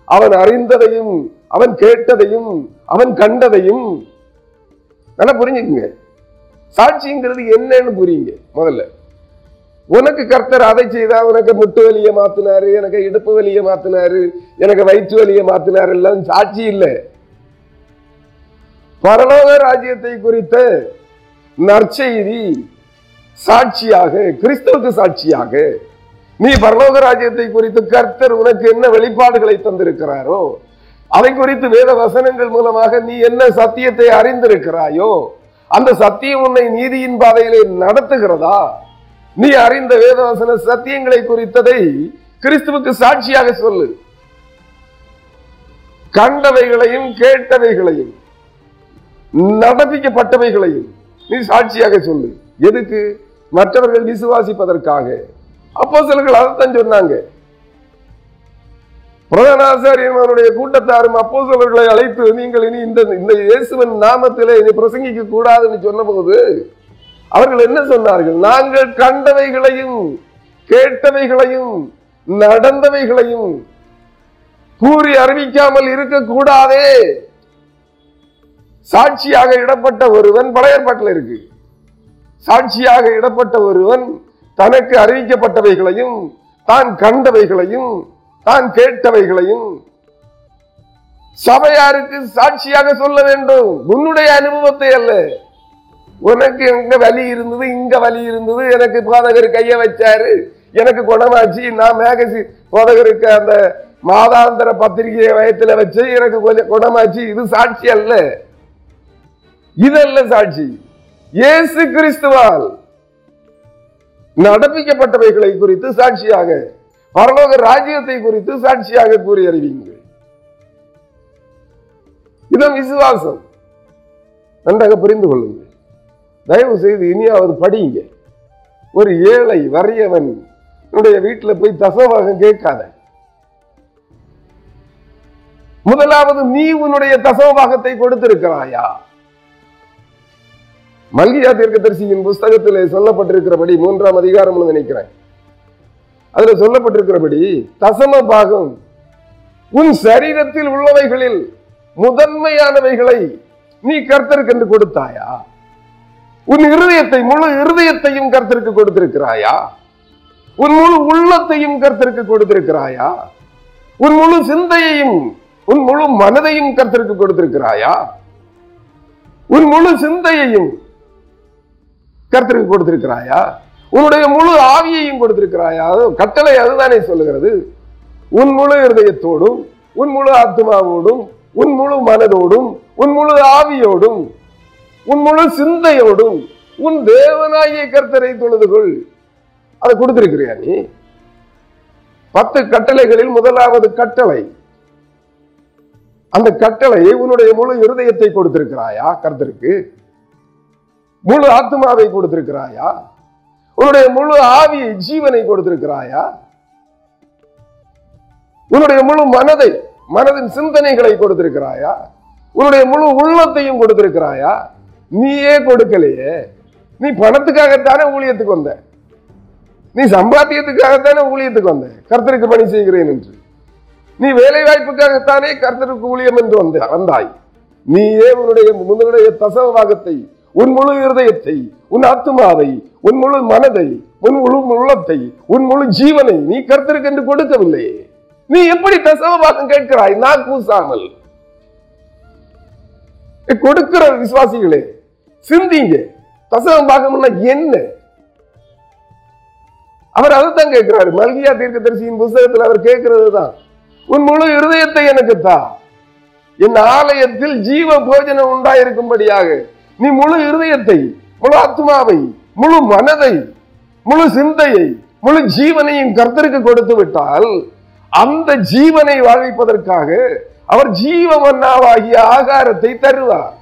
அவன் அறிந்ததையும் அவன் கேட்டதையும் அவன் கண்டதையும் நல்லா புரிஞ்சுக்குங்க. சாட்சிங்கிறது என்னன்னு புரியுங்க முதல்ல. உனக்கு கர்த்தர் அதை செய்தா உனக்கு முட்டு வலியை மாத்தினாரு எனக்கு இடுப்பு வலியை மாத்தினாரு எனக்கு வயிற்று வலியை மாத்தினாரு எல்லாம் சாட்சி இல்லை. பரலோக ராஜ்யத்தை குறித்த நற்செய்தி சாட்சியாக கிறிஸ்துவுக்கு சாட்சியாக நீ பரலோக ராஜ்யத்தை குறித்து கர்த்தர் உனக்கு என்ன வெளிப்பாடுகளை தந்திருக்கிறாரோ அதை குறித்து வேத வசனங்கள் மூலமாக நீ என்ன சத்தியத்தை அறிந்திருக்கிறாயோ அந்த சத்தியம் உன்னை நீதியின் பாதையிலே நடத்துகிறதா? நீ அறிந்த வேதவசன சத்தியங்களை குறித்ததை கிறிஸ்துவுக்கு சாட்சியாக சொல்லு. கண்டவைகளையும் கேட்டவைகளையும் நடப்பிக்கப்பட்டவைகளையும் நீ சாட்சியாக சொல்லு. எதுக்கு? மற்றவர்கள் விசுவாசிப்பதற்காக. அப்போ சிலர்கள் அதைத்தான் சொன்னாங்க. பிரதானாசாரியனுடைய கூட்டத்தாரும் அப்போ அழைத்து நீங்கள் இனி இந்த இந்த இயேசுவின் நாமத்திலே இனி பிரசங்கிக்க கூடாதுன்னு சொன்னபோது அவர்கள் என்ன சொன்னார்கள்? நாங்கள் கண்டவைகளையும் கேட்டவைகளையும் நடந்தவைகளையும் கூறி அறிவிக்காமல் இருக்கக்கூடாதே. சாட்சியாக இடப்பட்ட ஒருவன் பழையற்பாட்டில் இருக்கு. சாட்சியாக இடப்பட்ட ஒருவன் தனக்கு அறிவிக்கப்பட்டவைகளையும் தான் கண்டவைகளையும் தான் கேட்டவைகளையும் சபையாருக்கு சாட்சியாக சொல்ல வேண்டும். உன்னுடைய அனுபவத்தை அல்ல. உனக்கு எங்க வலி இருந்தது இங்க வலி இருந்தது. எனக்கு போதகர் கைய வச்சாரு. எனக்கு குணமாச்சு. நான் மேகசி போதகருக்கு அந்த மாதாந்திர பத்திரிகையை வயத்துல வச்சு எனக்கு கொஞ்சம் குணமாச்சு. இது சாட்சி அல்ல. இதல்ல சாட்சி. இயேசு கிறிஸ்துவால் நடப்பிக்கப்பட்டவைகளை குறித்து சாட்சியாக பரலோக ராஜ்யத்தை குறித்து சாட்சியாக கூறி அறிவிங்கள் இதன் விசுவாசம். நன்றாக புரிந்து கொள்ளுங்கள். தயவு செய்து இனியாவது படிங்க. ஒரு ஏழை வறியவன் என்னுடைய வீட்டுல போய் தசவாகம் கேட்காத. முதலாவது நீ உன்னுடைய தசவபாகத்தை கொடுத்திருக்கிறாயா? மல்கியா தீர்க்கதரிசியின் புஸ்தகத்திலே சொல்லப்பட்டிருக்கிறபடி மூன்றாம் அதிகாரம் நினைக்கிறேன். அதுல சொல்லப்பட்டிருக்கிறபடி தசம பாகம் உன் சரீரத்தில் உள்ளவைகளில் முதன்மையானவைகளை நீ கர்த்தருக்கு என்று கொடுத்தாயா? உன் இருதயத்தை முழு இருதயத்தையும் கர்த்தருக்கு கொடுத்திருக்கிறாயா? உன் முழு உள்ளத்தையும் கர்த்தருக்கு கொடுத்திருக்கிறாயா? உன் முழு சிந்தையையும் உன் முழு மனதையும் கர்த்தருக்கு கொடுத்திருக்கிறாயா? உன் முழு சிந்தையையும் கர்த்தருக்கு கொடுத்திருக்கிறாயா? உன்னுடைய முழு ஆவியையும் கொடுத்திருக்கிறாயா? கட்டளை அதுதானே சொல்லுகிறது. உன் முழு இருதயத்தோடும் உன் முழு ஆத்மாவோடும் உன் முழு மனதோடும் உன் முழு ஆவியோடும் உன் முழு சிந்தையோடும் உன் தேவனாகிய கர்த்தரை தொழுதுகொள் அதை கொடுத்திருக்கிறியா நீ? பத்து கட்டளைகளில் முதலாவது கட்டளை. அந்த கட்டளையை உன்னுடைய முழு இருதயத்தை கொடுத்திருக்கிறாயா கர்த்தருக்கு? முழு ஆத்மாவை கொடுத்திருக்கிறாயா? உன்னுடைய முழு ஆவியை ஜீவனை கொடுத்திருக்கிறாயா? உன்னுடைய முழு மனதை மனதின் சிந்தனைகளை கொடுத்திருக்கிறாயா? உன்னுடைய முழு உள்ளத்தையும் கொடுத்திருக்கிறாயா? நீயே கொடுக்கலையே. நீ பணத்துக்காகத்தானே ஊழியத்துக்கு வந்த? நீ சம்பாத்தியத்துக்காகத்தானே ஊழியத்துக்கு வந்த? கர்த்தருக்கு பணி செய்கிறேன் என்று. நீ வேலை வாய்ப்புக்காகத்தானே கர்த்தருக்கு ஊழியம் என்று வந்த வந்தாய். நீயே உன்னுடைய உன்னுடைய தசவ பாகத்தை உன் முழு இருதயத்தை உன் ஆத்மாவை உன் முழு மனதை உன் முழு உள்ளத்தை உன் முழு ஜீவனை நீ கர்த்தருக்கு என்று கொடுக்கவில்லையே. நீ எப்படி தசவ பாகம் கேட்கிறாய்? நான் கூசாமல். கொடுக்கிற விசுவாசிகளே சிந்திங்க. தசவ பாகம்னா என்ன? அவர் அதைத்தான் கேட்கிறாரு. மல்கியா தீர்க்கதரிசியின் புஸ்தகத்தில் அவர் கேட்கிறது தான் உன் முழு இருதயத்தை எனக்கு தா. என் ஆலயத்தில் ஜீவ போஜனம் உண்டாயிருக்கும்படியாக நீ முழு இருதயத்தை முழு ஆத்மாவை முழு மனதை முழு சிந்தையை முழு ஜீவனையும் கர்த்தருக்கு கொடுத்து விட்டால் அந்த ஜீவனை வாழ்விப்பதற்காக அவர் ஜீவமன்னாவாகிய ஆகாரத்தை தருவார்.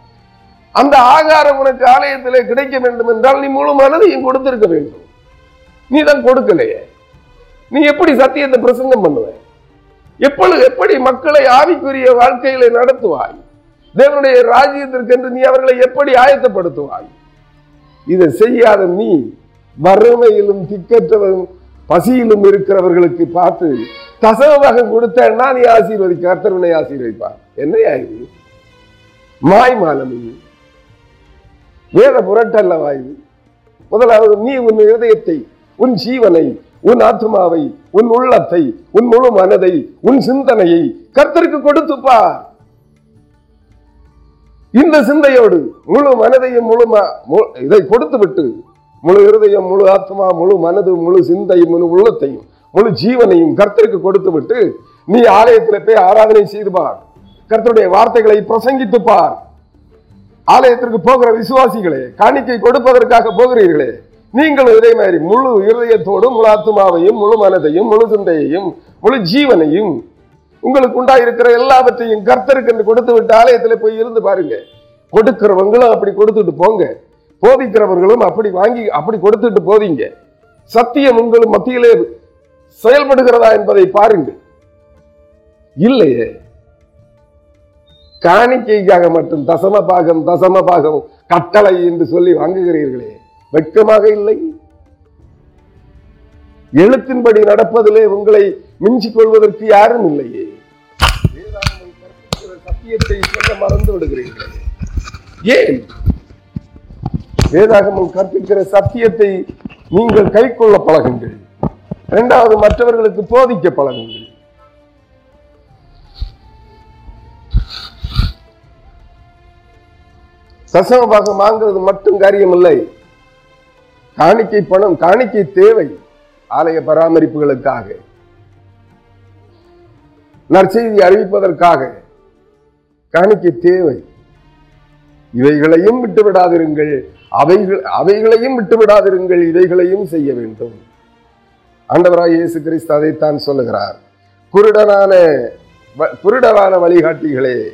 அந்த ஆகாரம் உனக்கு ஆலயத்திலே கிடைக்க வேண்டும் என்றால் நீ முழு மனதையும் கொடுத்திருக்க வேண்டும். நீ தான் கொடுக்கலையே. நீ எப்படி சத்தியத்தை பிரசங்கம் பண்ணுவ? எப்பொழுது எப்படி மக்களை ஆவிக்குரிய வாழ்க்கையில நடத்துவாய்? தேவனுடைய ராஜ்யத்திற்கென்று நீ அவர்களை எப்படி ஆயத்தப்படுத்துவாய்? இதை செய்யாத நீ வறுமையிலும் திக்கற்றவரும் பசியிலும் இருக்கிறவர்களுக்கு பார்த்து தசவமாக கொடுத்தேன்னா நீ ஆசீர்வதி கர்த்தவனை ஆசீர்வதிப்பார். என்னையா இது? மாய்மாலம் இது. வேத புரட்டல்லவா இது? முதலாவது நீ உன் இருதயத்தை உன் ஜீவனை உன் ஆத்மாவை உன் உள்ளத்தை உன் முழு மனதை உன் சிந்தனையை கர்த்தருக்கு கொடுத்துப்பா இந்த சிந்தையோடு முழு மனதையும் முழு இதை கொடுத்து விட்டு முழு இருதயம் முழு ஆத்மா முழு மனது முழு சிந்தையும் முழு உள்ளத்தையும் முழு ஜீவனையும் கர்த்தருக்கு கொடுத்து விட்டு நீ ஆலயத்தில் போய் ஆராதனை செய்து பார். கர்த்தருடைய வார்த்தைகளை பிரசங்கித்து பார். ஆலயத்திற்கு போகிற விசுவாசிகளே காணிக்கை கொடுப்பதற்காக போகிறீர்களே நீங்களும் இதே மாதிரி முழு இருதயத்தோடும் முழு ஆத்மாவையும் முழு மனதையும் முழு சிந்தையையும் முழு ஜீவனையும் உங்களுக்கு உண்டாயிருக்கிற எல்லாவற்றையும் கர்த்தருக்கு என்று கொடுத்து விட்டு ஆலயத்துல போய் இருந்து பாருங்க. கொடுக்கிறவங்களும் அப்படி கொடுத்துட்டு போங்க. போதிக்கிறவர்களும் அப்படி வாங்கி அப்படி கொடுத்துட்டு போதீங்க சத்தியம் உங்கள் மத்தியிலே செயல்படுகிறதா என்பதை பாருங்கள். இல்லையே காணிக்கைக்காக மட்டும் தசம பாகம் தசம பாகம் கட்டளை என்று சொல்லி வாங்குகிறீர்களே. வெட்கமாக இல்லை? எழுத்தின்படி நடப்பதிலே உங்களை மிஞ்சிக் கொள்வதற்கு யாரும் இல்லையே. சத்தியத்தை சொல்ல மறந்து விடுகிறீர்களே. ஏன்? வேதாகமம் கற்பிக்கிற சத்தியத்தை நீங்கள் கைக்கொள்ள பழகுங்கள். இரண்டாவது மற்றவர்களுக்கு போதிக்க பழகுங்கள். தசம பாகம் வாங்குறது மட்டும் காரியம் இல்லை காணிக்கை பணம் காணிக்கை தேவை ஆலய பராமரிப்புகளுக்காக. நற்செய்தி அறிவிப்பதற்காக. காணிக்கை தேவை. இவைகளையும் விட்டு விடாதிருங்கள் அவைகள் அவைகளையும் விட்டு விடாதிருங்கள் இவைகளையும் செய்ய வேண்டும். ஆண்டவராய் இயேசு கிறிஸ்து அதைத்தான் சொல்லுகிறார். குருடனான வ- குருடரான வழிகாட்டிகளே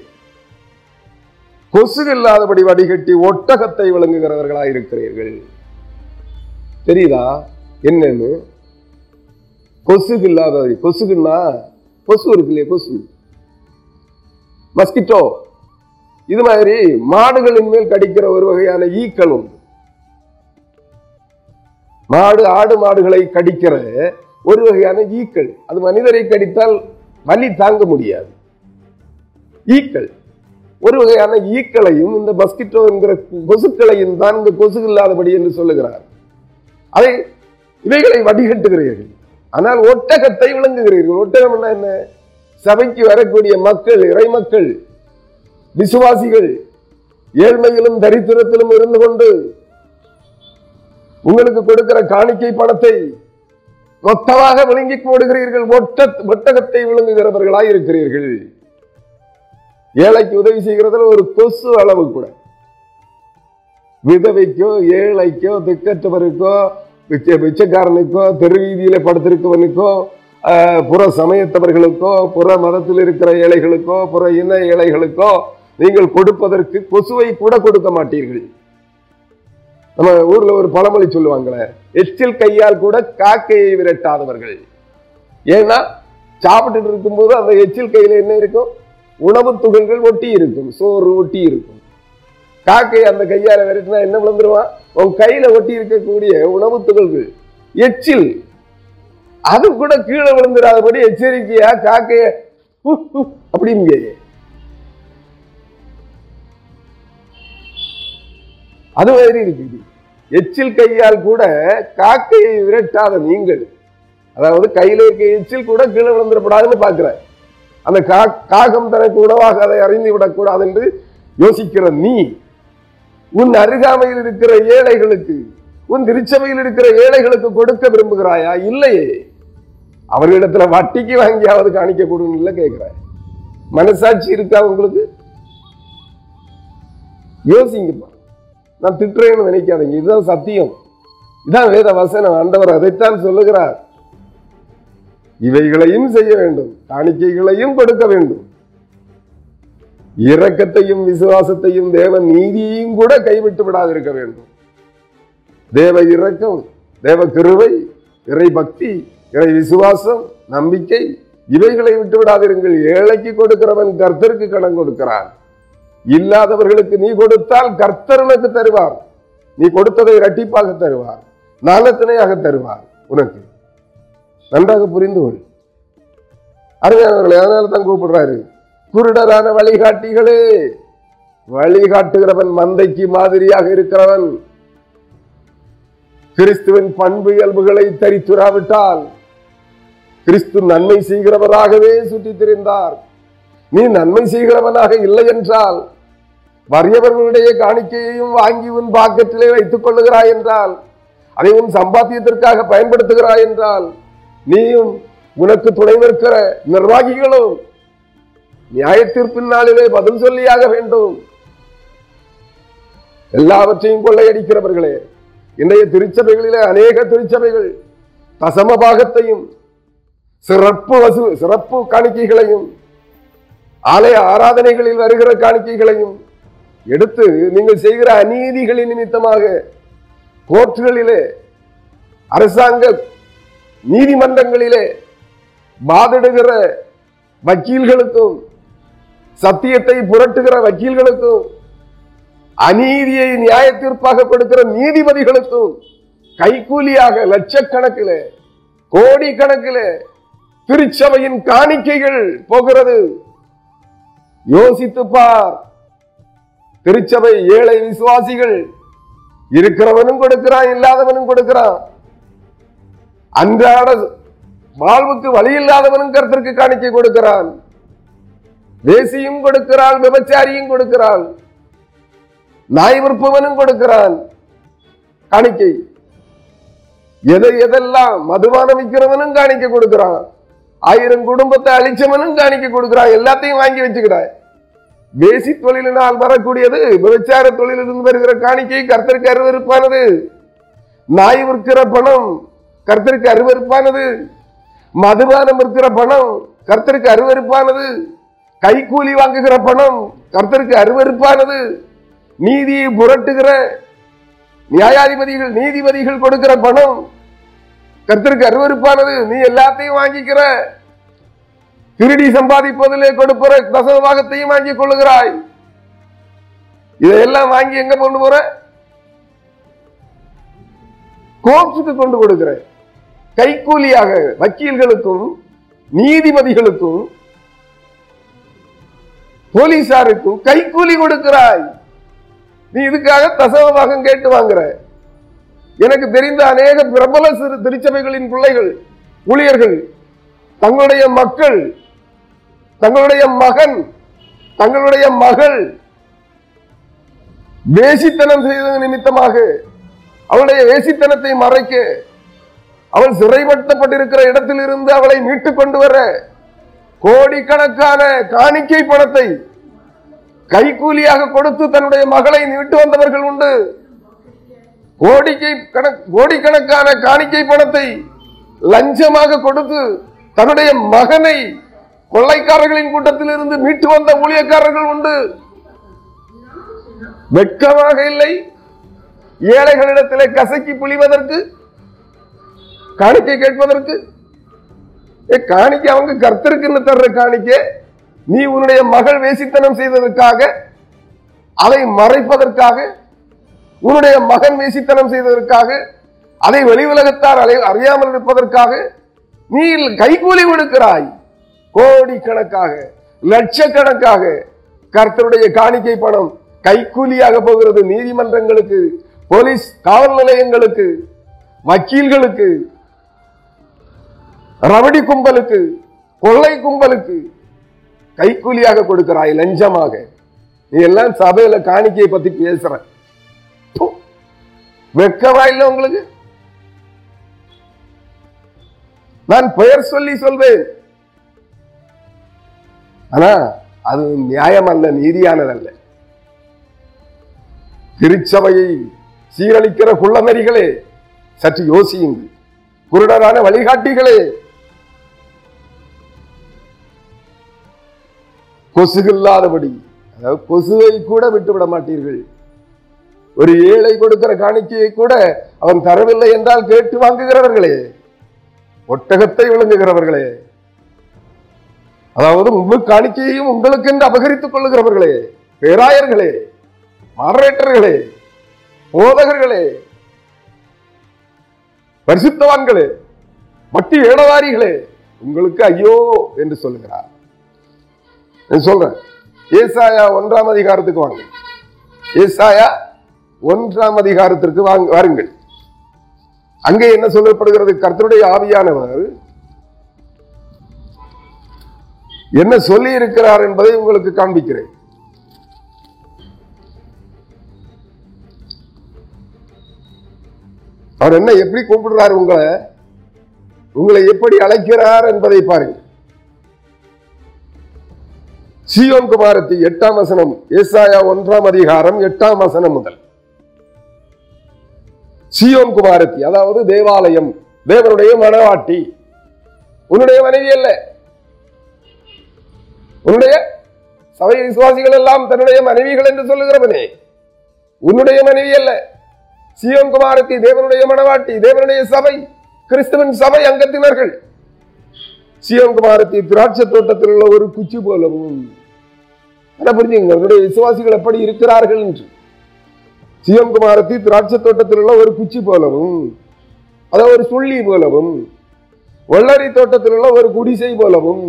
கொசு இல்லாதபடி வடிகட்டி ஒட்டகத்தை விளங்குகிறவர்களாக இருக்கிறீர்கள். தெரியுதா? என்னன்னு? கொசுகு இல்லாத கொசுகுன்னா கொசு இருக்கு இல்லையா கொசு. மஸ்கிட்டோ. இது மாதிரி மாடுகளின் மேல் கடிக்கிற ஒரு வகையான ஈக்கள் உண்டு. மாடு ஆடு மாடுகளை கடிக்கிற ஒரு வகையான ஈக்கள். அது மனிதரை கடித்தால் வலி தாங்க முடியாது. ஈக்கள். ஒரு வகையான ஈக்களையும் இந்த மஸ்கிட்டோ என்கிற கொசுக்களையும் தான் இந்த கொசு இல்லாதபடி என்று சொல்லுகிறார். அதை இவைகளை வடிகட்டுகிறீர்கள். ஆனால் ஒட்டகத்தை விளங்குகிறீர்கள். ஒட்டகம்னா என்ன? சபைக்கு வரக்கூடிய மக்கள் இறை மக்கள் விசுவாசிகள் ஏழ்மையிலும் தரித்திரத்திலும் இருந்து கொண்டு உங்களுக்கு கொடுக்கிற காணிக்கை பணத்தை மொத்தமாக விழுங்கி போடுகிறீர்கள். ஒட்ட ஒட்டகத்தை விழுங்குகிறவர்களாய் இருக்கிறீர்கள் ஏழைக்கு உதவி செய்கிறதுல ஒரு கொசு அளவு கூட. விதவைக்கோ ஏழைக்கோ திக்கற்றவருக்கோ பிச்சை பிச்சைக்காரனுக்கோ தெரு வீதியில படுத்திருக்கவனுக்கோ புற சமயத்தவர்களுக்கோ புற மதத்தில் இருக்கிற ஏழைகளுக்கோ புற இன ஏழைகளுக்கோ நீங்கள் கொடுப்பதற்கு கொசுவை கூட கொடுக்க மாட்டீர்கள். நம்ம ஊர்ல ஒரு பழமொழி சொல்லுவாங்களே எச்சில் கையால் கூட காக்கையை விரட்டாதவர்கள். ஏன்னா சாப்பிட்டுட்டு இருக்கும்போது அந்த எச்சில் கையில என்ன இருக்கும்? உணவு துகள்கள் ஒட்டி இருக்கும் சோறு ஒட்டி இருக்கும் காக்கை அந்த கையால விரட்டினா என்ன விழுந்துருவான் உன் கையில ஒட்டி இருக்கக்கூடிய உணவு துகள்கள். எச்சில். அது கூட கீழே விழுந்துடாதபடி எச்சரிக்கையா காக்கைய அப்படிங்க அது மாதிரி இருக்குது. எச்சில் கையால் கூட காக்கையை விரட்டாத நீங்கள் அதாவது கையில இருக்க எச்சில் கூட கீழே விழுந்துடப்படாதுன்னு பாக்குறேன் அந்த கா- காகம் தனக்கு உணவாக அதை அறிந்து விடக்கூடாது என்று யோசிக்கிற நீ உன் அருகாமையில் இருக்கிற ஏழைகளுக்கு உன் திருச்சபையில் இருக்கிற ஏழைகளுக்கு கொடுக்க விரும்புகிறாயா? இல்லையே. அவர்களிடத்துல வட்டிக்கு வாங்கியாவது காணிக்க கொடுன்னு இல்லை கேட்கிறேன். மனசாட்சி இருக்கா உங்களுக்கு? யோசிங்கப்பா நான் திட்டுறேன்னு நினைக்காதீங்க. இதுதான் சத்தியம். இதான் வேத வசனம் ஆண்டவர் அதைத்தான் சொல்லுகிறார். இவைகளையும் செய்ய வேண்டும் காணிக்கைகளையும் கொடுக்க வேண்டும். இரக்கத்தையும் விசுவாசத்தையும் தேவ நீதியையும் கூட கைவிட்டு விடாதிருக்க வேண்டும். தேவ இரக்கம் தேவ கிருவை இறை பக்தி இறை விசுவாசம் நம்பிக்கை இவைகளை விட்டு விடாதிருங்கள். ஏழைக்கு கொடுக்கிறவன் கர்த்தருக்கு கடன் கொடுக்கிறான். இல்லாதவர்களுக்கு நீ கொடுத்தால் கர்த்தர் உனக்கு தருவார். நீ கொடுத்ததை இரட்டிப்பாக தருவார் நாளத்தினையாக தருவார் உனக்கு. நன்றாக புரிந்து கொள். அருமையானவர்களை அதனால தான் கூப்பிடுறாரு. குருடரான வழிகாட்டிகளே வழிகாட்டுகிறவன் மந்தைக்கு மாதிரியாக இருக்கிறவன். கிறிஸ்துவின் பண்பு இயல்புகளை தரித்துராவிட்டால் கிறிஸ்து நன்மை செய்கிறவராகவே சுற்றித் திரிந்தார். நீ நன்மை செய்கிறவனாக இல்லை என்றால் வறியவர்களுடைய காணிக்கையையும் வாங்கி உன் பாக்கெட்டிலே வைத்துக் கொள்ளுகிறாய் என்றால் அதை உன் சம்பாத்தியத்திற்காக பயன்படுத்துகிறாய் என்றால் நீயும் உனக்கு துணை நிற்கிற நிர்வாகிகளும் நியாய நாளிலே பதில் சொல்லியாக வேண்டும். எல்லாவற்றையும் கொள்ளையடிக்கிறவர்களே இன்றைய திருச்சபைகளிலே அநேக திருச்சபைகள் தசம பாகத்தையும் சிறப்பு வசூ சிறப்பு காணிக்கைகளையும் ஆலய ஆராதனைகளில் வருகிற காணிக்கைகளையும் எடுத்து நீங்கள் செய்கிற அநீதிகளின் நிமித்தமாக கோர்ட்டுகளிலே அரசாங்க நீதிமன்றங்களிலே வாதிடுகிற வக்கீல்களுக்கும் சத்தியத்தை புரட்டுகிற வக்கீல்களுக்கும் அநீதியை நியாய தீர்ப்பாக கொடுக்கிற நீதிபதிகளுக்கும் கைக்கூலியாக லட்சக்கணக்கில் கோடி கணக்கிலே திருச்சபையின் காணிக்கைகள் போகிறது. யோசித்து பார் திருச்சபை ஏழை விசுவாசிகள் இருக்கிறவனும் கொடுக்கிறான் இல்லாதவனும் கொடுக்கிறான். அன்றாட வாழ்வுக்கு வழி இல்லாதவனும் கருத்திற்கு காணிக்கை கொடுக்கிறான். வேசியும் கொடுக்கிறான் விபச்சாரியும் கொடுக்கிறான் நாய் விற்பவனும் கொடுக்கிறான். காணிக்கை. எதை எதெல்லாம் மதுபானம் விற்கிறவனும் காணிக்கை கொடுக்கிறான். ஆயிரம் குடும்பத்தை அழிச்சவனும் காணிக்க கொடுக்கிறான். எல்லாத்தையும் வாங்கி வச்சுக்கிறாய். வேசி தொழிலினால் வரக்கூடியது விபச்சார தொழிலிருந்து வருகிற காணிக்கை கர்த்தருக்கு அருவருப்பானது. நாய் விற்கிற பணம் கர்த்தருக்கு அருவருப்பானது. மதுபானம் இருக்கிற பணம் கர்த்தருக்கு அருவருப்பானது. கைக்கூலி வாங்குகிற பணம் கர்த்தருக்கு அருவருப்பானது. நீதியை புரட்டுகிற நியாயாதிபதிகள் நீதிபதிகள் கொடுக்கிற பணம் கர்த்தருக்கு அருவருப்பானது. நீ எல்லாத்தையும் வாங்கிக்கிற. திருடி சம்பாதிப்பதிலே கொடுக்கிற தசவாகத்தையும் வாங்கி கொள்ளுகிறாய். இதையெல்லாம் வாங்கி எங்க கொண்டு போற? கோப்ஸுக்கு கொண்டு கொடுக்கிற கைக்கூலியாக வக்கீல்களுக்கும் நீதிபதிகளுக்கும் போலீசாருக்கும் கைக்கூலி கொடுக்கிறாய். நீ இதுக்காக தசவபாகம் கேட்டு வாங்குற. எனக்கு தெரிந்த அநேக பிரபல சிறு திருச்சபைகளின் பிள்ளைகள் ஊழியர்கள் தங்களுடைய மக்கள் தங்களுடைய மகன் தங்களுடைய மகள் வேசித்தனம் செய்தது நிமித்தமாக அவளுடைய வேசித்தனத்தை மறைக்க அவள் சிறைப்படுத்தப்பட்டிருக்கிற இடத்திலிருந்து அவளை மீட்டு கொண்டு வர கோடிக்கணக்கான காணிக்கை பணத்தை கைக்கூலியாக கொடுத்து தன்னுடைய மகளை மீட்டு வந்தவர்கள் உண்டு. கோடிக்கை கணக் கோடிக்கணக்கான காணிக்கை பணத்தை லஞ்சமாக கொடுத்து தன்னுடைய மகனை கொள்ளைக்காரர்களின் கூட்டத்தில் இருந்து மீட்டு வந்த ஊழியக்காரர்கள் உண்டு. வெட்கமாக இல்லை. ஏழைகளிடத்திலே கசக்கி புளிவதற்கு காணிக்கை கேட்பதற்கு. ஏ காணிக்கை அவங்க கர்த்தருக்குன்னு தர்ற காணிக்கை. நீ உன்னுடைய மகள் வேசித்தனம் செய்ததற்காக அதை மறைப்பதற்காக உன்னுடைய மகன் வேசித்தனம் செய்ததற்காக அதை வெளி உலகத்தார் அறியாமல் இருப்பதற்காக நீ கைகூலி கொடுக்கிறாய். கோடிக்கணக்காக லட்சக்கணக்காக கர்த்தருடைய காணிக்கை பணம் கைக்கூலியாக போகிறது நீதிமன்றங்களுக்கு போலீஸ் காவல் நிலையங்களுக்கு வக்கீல்களுக்கு ரவடி கும்பலுக்கு கொள்ளை கும்பலுக்கு கைக்கூலியாக கொடுக்கிறாய் லஞ்சமாக. நீ எல்லாம் சபையில காணிக்கையை பத்தி பேசுற. வெக்கவா இல்லை உங்களுக்கு? நான் பெயர் சொல்லி சொல்வேன். ஆனா அது நியாயம் அல்ல நீதியானதல்ல. திருச்சபையை சீரழிக்கிற குள்ளநரிகளே சற்று யோசியுங்கள். குருடரான வழிகாட்டிகளே கொசுகில்லாதபடி அதாவது கொசுவை கூட விட்டுவிட மாட்டீர்கள். ஒரு ஏழை கொடுக்கிற காணிக்கையை கூட அவன் தரவில்லை என்றால் கேட்டு வாங்குகிறவர்களே ஒட்டகத்தை விளங்குகிறவர்களே அதாவது முழு காணிக்கையையும் உங்களுக்கு என்று அபகரித்துக் கொள்ளுகிறவர்களே பேராயர்களே மாரேட்டர்களே போதகர்களே பரிசுத்தவான்களே மட்டி வேடவாரிகளே உங்களுக்கு ஐயோ என்று சொல்லுகிறார் சொல்றேன். ஏசாயா ஒன்றாம் அதிகாரத்துக்கு வாங்க. ஏசாயா ஒன்றாம் அதிகாரத்திற்கு வாங்க வாருங்கள். அங்கே என்ன சொல்லப்படுகிறது? கர்த்தருடைய ஆவியானவர் என்ன சொல்லி இருக்கிறார் என்பதை உங்களுக்கு காண்பிக்கிறேன். அவர் என்ன எப்படி கூப்பிடுறார் உங்களை? உங்களை எப்படி அழைக்கிறார் என்பதை பாருங்கள். சீயோன் குமாரத்தி எட்டாம் வசனம் ஏசாயா ஒன்றாம் அதிகாரம் எட்டாம் வசனம் முதல். சீயோன் குமாரத்தி அதாவது தேவாலயம் தேவனுடைய மனவாட்டி. உன்னுடைய மனைவி அல்ல. உன்னுடைய சபை விசுவாசிகள் எல்லாம் தன்னுடைய மனைவிகள் என்று சொல்லுகிறவனே. உன்னுடைய மனைவி அல்ல. சீயோன் குமாரத்தி தேவனுடைய மனவாட்டி தேவனுடைய சபை கிறிஸ்துவின் சபை அங்கத்தினர்கள். சீயோன் குமாரத்தி திராட்சை தோட்டத்தில் உள்ள ஒரு குச்சி போலவும். புரிஞ்சுங்க உன்னுடைய விசுவாசிகள் எப்படி இருக்கிறார்கள் என்று. சீயோன் குமாரத்தி திராட்சை தோட்டத்தில் உள்ள ஒரு குச்சி போலவும் அதாவது ஒரு சுள்ளி போலவும் வெள்ளரி தோட்டத்தில் உள்ள ஒரு குடிசை போலவும்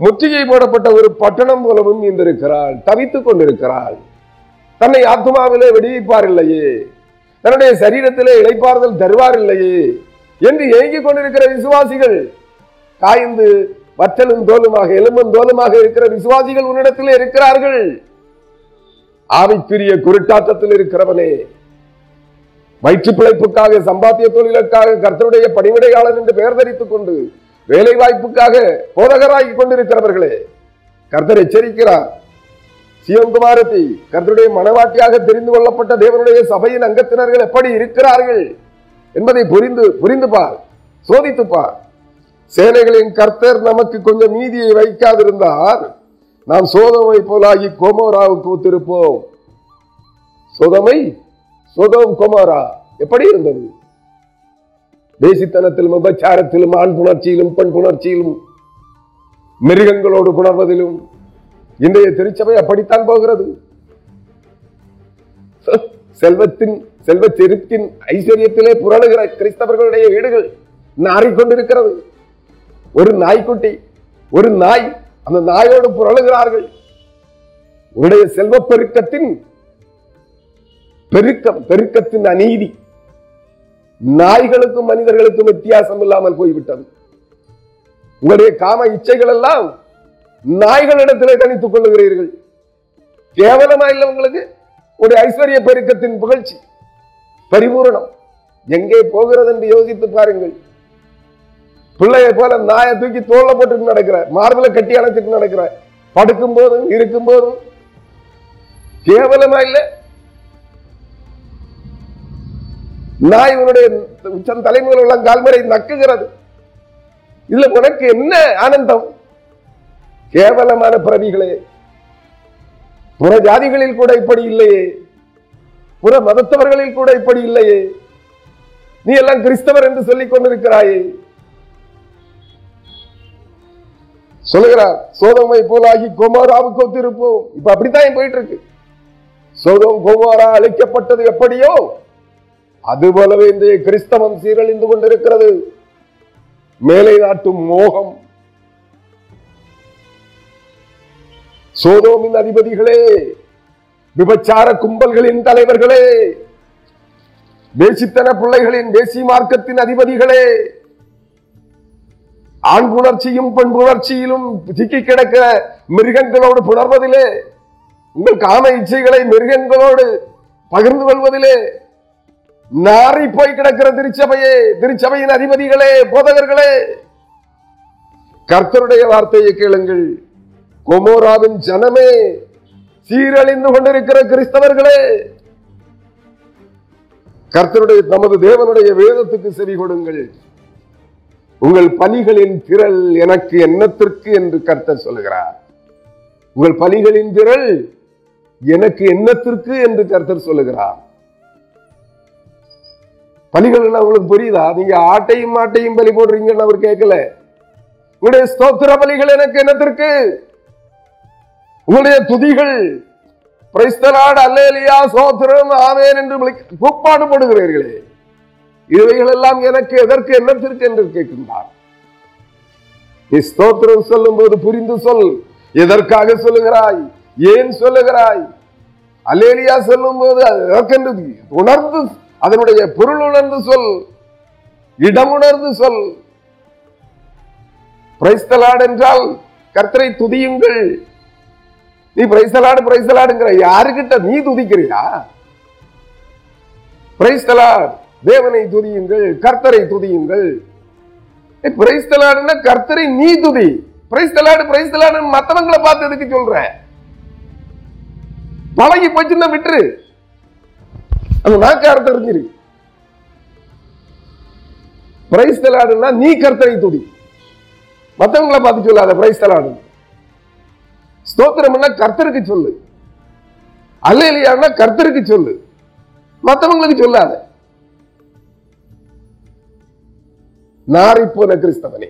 முற்றுகை போடப்பட்ட ஒரு பட்டணம் போலவும் இருந்திருக்கிறாள் தவித்துக் கொண்டிருக்கிறாள். தன்னை ஆத்மாவிலே விடுவிப்பார் இல்லையே தன்னுடைய சரீரத்திலே இளைப்பாறுதல் தருவார் இல்லையே என்று ஏங்கிக் கொண்டிருக்கிற விசுவாசிகள் காய்ந்து வற்றலும் தோலுமாக எலும்பும் தோலுமாக இருக்கிற விசுவாசிகள் உன்னிடத்திலே இருக்கிறார்கள். ஆவிக்குரிய குருட்டாட்டத்தில் இருக்கிறவனே வயிற்று பிழைப்புக்காக சம்பாத்திய தொழிலுக்காக கர்த்தருடைய பணிவிடையாளர் என்று பெயர் தரித்துக் கொண்டு வேலை வாய்ப்புக்காக போதகராகி கொண்டிருக்கிறவர்களே கர்த்தர் எச்சரிக்கிறார். சிவகுமாரத்தை கர்த்தருடைய மனவாட்டியாக தெரிந்து கொள்ளப்பட்ட தேவனுடைய சபையின் அங்கத்தினர்கள் எப்படி இருக்கிறார்கள் என்பதை புரிந்து புரிந்து பார் சோதித்து பார் சேனைகளின் கர்த்தர் நமக்கு கொஞ்சம் மீதியை வைக்காதிருந்தார். நாம் சோதமை போலாகி கோமோராவுக்கு ஒத்திருப்போம். சோதமை சோதம் கோமோரா எப்படி இருந்தது? தேசித்தனத்திலும் உபச்சாரத்திலும் ஆண் புணர்ச்சியிலும் பெண் புணர்ச்சியிலும் மிருகங்களோடு புணர்வதிலும் இன்றைய திருச்சபை அப்படித்தான் போகிறது. செல்வத்தின் செல்வ செருக்கின் ஐஸ்வர்யத்திலே புரளுகிற கிறிஸ்தவர்களுடைய வீடுகள் நாறிக்கொண்டிருக்கிறது ஒரு நாய்க்குட்டி ஒரு நாய் அந்த நாயோடு புரளுகிறார்கள். உன்னுடைய செல்வ பெருக்கத்தின் பெருக்கம் பெருக்கத்தின் அநீதி. நாய்களுக்கும் மனிதர்களுக்கும் வித்தியாசம் இல்லாமல் போய்விட்டது. உங்களுடைய காம இச்சைகள் எல்லாம் நாய்களிடத்திலே கணித்துக் கொள்ளுகிறீர்கள். கேவலமா இல்லை உங்களுக்கு? உடைய ஐஸ்வர்ய பெருக்கத்தின் புகழ்ச்சி பரிபூரணம் எங்கே போகிறது என்று யோசித்து பாருங்கள். பிள்ளையை போல நாயை தூக்கி தோல்ல போட்டுட்டு நடக்கிற மார்பில கட்டி அணைச்சிட்டு நடக்கிற. படுக்கும் போதும் இருக்கும் போதும் கேவலமா இல்ல? நாய் உன்னுடைய உச்சம் தலைமுறை உள்ள கால்முறை நக்குகிறது. இதுல உனக்கு என்ன ஆனந்தம்? கேவலமான பிறவிகளே புற ஜாதிகளில் கூட இப்படி இல்லையே. புற மதத்தவர்களில் கூட இப்படி இல்லையே. நீ எல்லாம் கிறிஸ்தவர் என்று சொல்லிக் கொண்டிருக்கிறாயே. சொல்லுகிறார் சோதமை போலாகி கோமாராவுக்கு ஒத்திருப்போம். இப்ப அப்படித்தான் போயிட்டு இருக்கு சோதம் கோமாரா அழைக்கப்பட்டது எப்படியோ? அது போலவே இன்றைய கிறிஸ்தவம் சீரழிந்து கொண்டிருக்கிறது. மேலை நாட்டும் மோகம். சோதோமின் அதிபதிகளே விபச்சார கும்பல்களின் தலைவர்களே தேசித்தன பிள்ளைகளின் தேசிய மார்க்கத்தின் அதிபதிகளே ஆண் புணர்ச்சியும் பெண் புணர்ச்சியிலும் சிக்கி கிடக்கிற மிருகங்களோடு புணர்வதிலே உங்கள் காம இச்சைகளை மிருகங்களோடு பகிர்ந்து கொள்வதிலே நாரி போய் கிடக்கிற திருச்சபையே திருச்சபையின் அதிபதிகளே போதகர்களே கர்த்தருடைய வார்த்தையை கேளுங்கள். கொமோராவின் ஜனமே சீரழிந்து கொண்டிருக்கிற கிறிஸ்தவர்களே கர்த்தருடைய நமது தேவனுடைய வேதத்துக்கு செவி கொடுங்கள். உங்கள் பலிகளின் திரள் எனக்கு என்னத்திற்கு என்று கர்த்தர் சொல்லுகிறார். உங்கள் பலிகளின் திரள் எனக்கு என்னத்திற்கு என்று கர்த்தர் சொல்லுகிறார். பலிகள் எல்லாம் உங்களுக்கு புரியுதா? நீங்க ஆட்டையும் மாட்டையும் பலி போடுறீங்கன்னு அவர் கேட்கல. உங்களுடைய ஸ்தோத்திர பலிகள் எனக்கு என்னத்திற்கு? உங்களுடைய துதிகள். பிரைஸ்தலாடு அல்லேலியா சோத்திரம் ஆவேன் என்று விளி- கூப்பாடு போடுகிறீர்களே. இவைகள் எல்லாம் எனக்கு எதற்கு என்னத்திற்கு என்று கேட்கின்றார். நீ ஸ்தோத்திரம் சொல்லும் போது புரிந்து சொல் எதற்காக சொல்லுகிறாய் ஏன் சொல்லுகிறாய்? அலேலியா சொல்லும் போது எதற்கென்று உணர்ந்து அதனுடைய பொருள் உணர்ந்து சொல் இடம் உணர்ந்து சொல். பிரைஸ்தலாடு என்றால் கர்த்தரை துதியுங்கள். நீ பிரைஸ்தலாடு பிரைஸ்தலாடுங்கிற யாருக்கிட்ட நீ துதிக்கிறியா? பிரைஸ்தலாட். தேவனை துதியுங்கள் கர்த்தரை துதியுங்கள். பிரைஸ்தலாடுன்னா கர்த்தரை நீ துதி. பிரைஸ்தலாடு பிரைஸ்தலாடு மத்தவங்களை பார்த்து எதுக்கு சொல்ற? பழகி போச்சுன்னா விட்டுரு. அந்த நாக்கார தெரிஞ்சிரு. பிரைஸ்தலாடுன்னா நீ கர்த்தரை துதி. மத்தவங்களை பார்த்து சொல்லாத பிரைஸ்தலாடு ஸ்தோத்திரம்னா கர்த்தருக்கு சொல்லு. அல்லையான்னா கர்த்தருக்கு சொல்லு. மத்தவங்களுக்கு சொல்லாத. நாரிப்போன கிறிஸ்தவனே.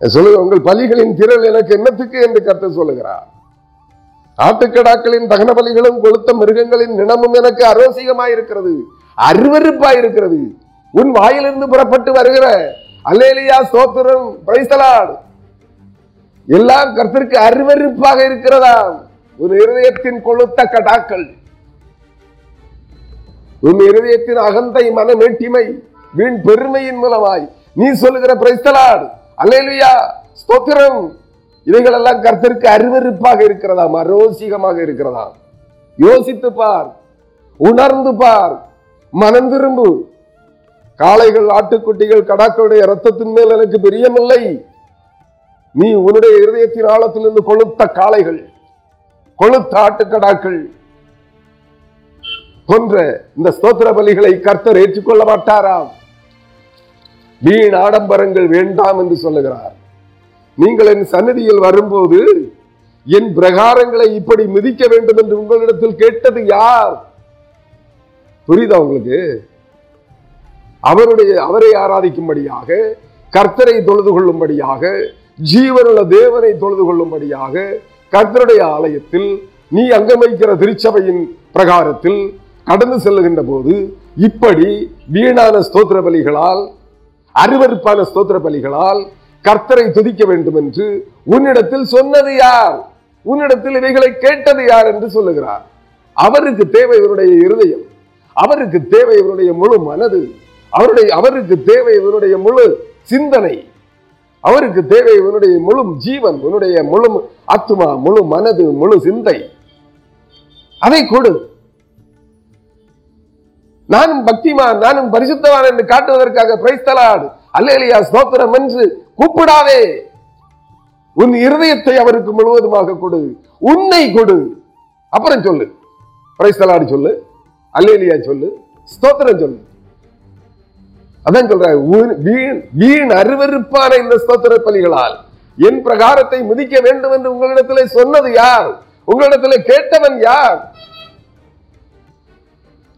சொல்லுங்க உங்கள் பலிகளின் திரள் எனக்கு என்னத்துக்கு என்று கருத்து சொல்லுகிறார். ஆட்டுக்கடாக்களின் தகன பலிகளும் கொளுத்த மிருகங்களின் நினமும் எனக்கு அரோசிகமாயிருக்கிறது அருவருப்பாயிருக்கிறது உன் வாயிலிருந்து புறப்பட்டு வருகிற அலேலியா சோத்திரம் பிரைசலாட் எல்லாம் கருத்திற்கு அருவருப்பாக இருக்கிறதா ஒரு இருதயத்தின் கொளுத்த கடாக்கள் உன் இருதயத்தின் அகந்தை மனமேட்டிமை வீண் பெருமையின் மூலமாய். நீ சொல்லுகிற பிரைஸ்தலாடு அல்லேலுயா ஸ்தோத்திரம். இவைகள் எல்லாம் கர்த்தருக்கு அருவருப்பாக இருக்கிறதாம் அரோசிகமாக இருக்கிறதாம். யோசித்து பார். உணர்ந்து பார். மனம் திரும்பு. காளைகள் ஆட்டுக்குட்டிகள் கடாக்களுடைய ரத்தத்தின் மேல் எனக்கு பிரியமில்லை. நீ உன்னுடைய இருதயத்தின் ஆழத்திலிருந்து கொளுத்த காளைகள் கொளுத்த ஆட்டுக்கடாக்கள். போன்ற இந்த ஸ்தோத்திர பலிகளை கர்த்தர் ஏற்றுக்கொள்ள மாட்டாராம். வீண் ஆடம்பரங்கள் வேண்டாம் என்று சொல்லுகிறார். நீங்கள் என் சன்னதியில் வரும்போது என் பிரகாரங்களை இப்படி மிதிக்க வேண்டும் என்று உங்களிடத்தில் கேட்டது யார்? புரியுதா உங்களுக்கு? அவருடைய அவரை ஆராதிக்கும்படியாக கர்த்தரை தொழுது கொள்ளும்படியாக ஜீவனுள்ள தேவனை தொழுது கொள்ளும்படியாக கர்த்தருடைய ஆலயத்தில் நீ அங்கமைக்கிற திருச்சபையின் பிரகாரத்தில் கடந்து செல்லுகின்ற போது இப்படி வீணான ஸ்தோத்திர பலிகளால் அருவருப்பான ஸ்தோத்திர பலிகளால் கர்த்தரை துதிக்க வேண்டும் என்று உன்னிடத்தில் சொன்னது யார்? உன்னிடத்தில் இவைகளை கேட்டது யார் என்று சொல்லுகிறார். அவருக்கு தேவை இவருடைய இருதயம். அவருக்கு தேவை இவருடைய முழு மனது. அவருடைய அவருக்கு தேவை இவருடைய முழு சிந்தனை. அவருக்கு தேவை இவனுடைய முழு ஜீவன் உன்னுடைய முழு ஆத்துமா முழு மனது முழு சிந்தை. அதை கொடு. நானும் பக்திமான் நானும் பரிசுத்தவான் என்று காட்டுவதற்காக பிரைஸ்தலாடு அல்லேலியா ஸ்தோத்திரம் என்று கூப்பிடாதே. உன் இருதயத்தை அவருக்கு முழுவதுமாக கொடு. உன்னை கொடு. அப்புறம் சொல்லு. பிரைஸ்தலாடு சொல்லு. அல்லேலியா சொல்லு. ஸ்தோத்திரம் சொல்லு. அதான் சொல்ற வீண் வீண் அருவருப்பான இந்த ஸ்தோத்திர பலிகளால் என் பிரகாரத்தை மிதிக்க வேண்டும் என்று உங்களிடத்திலே சொன்னது யார்? உங்களிடத்திலே கேட்டவன் யார்?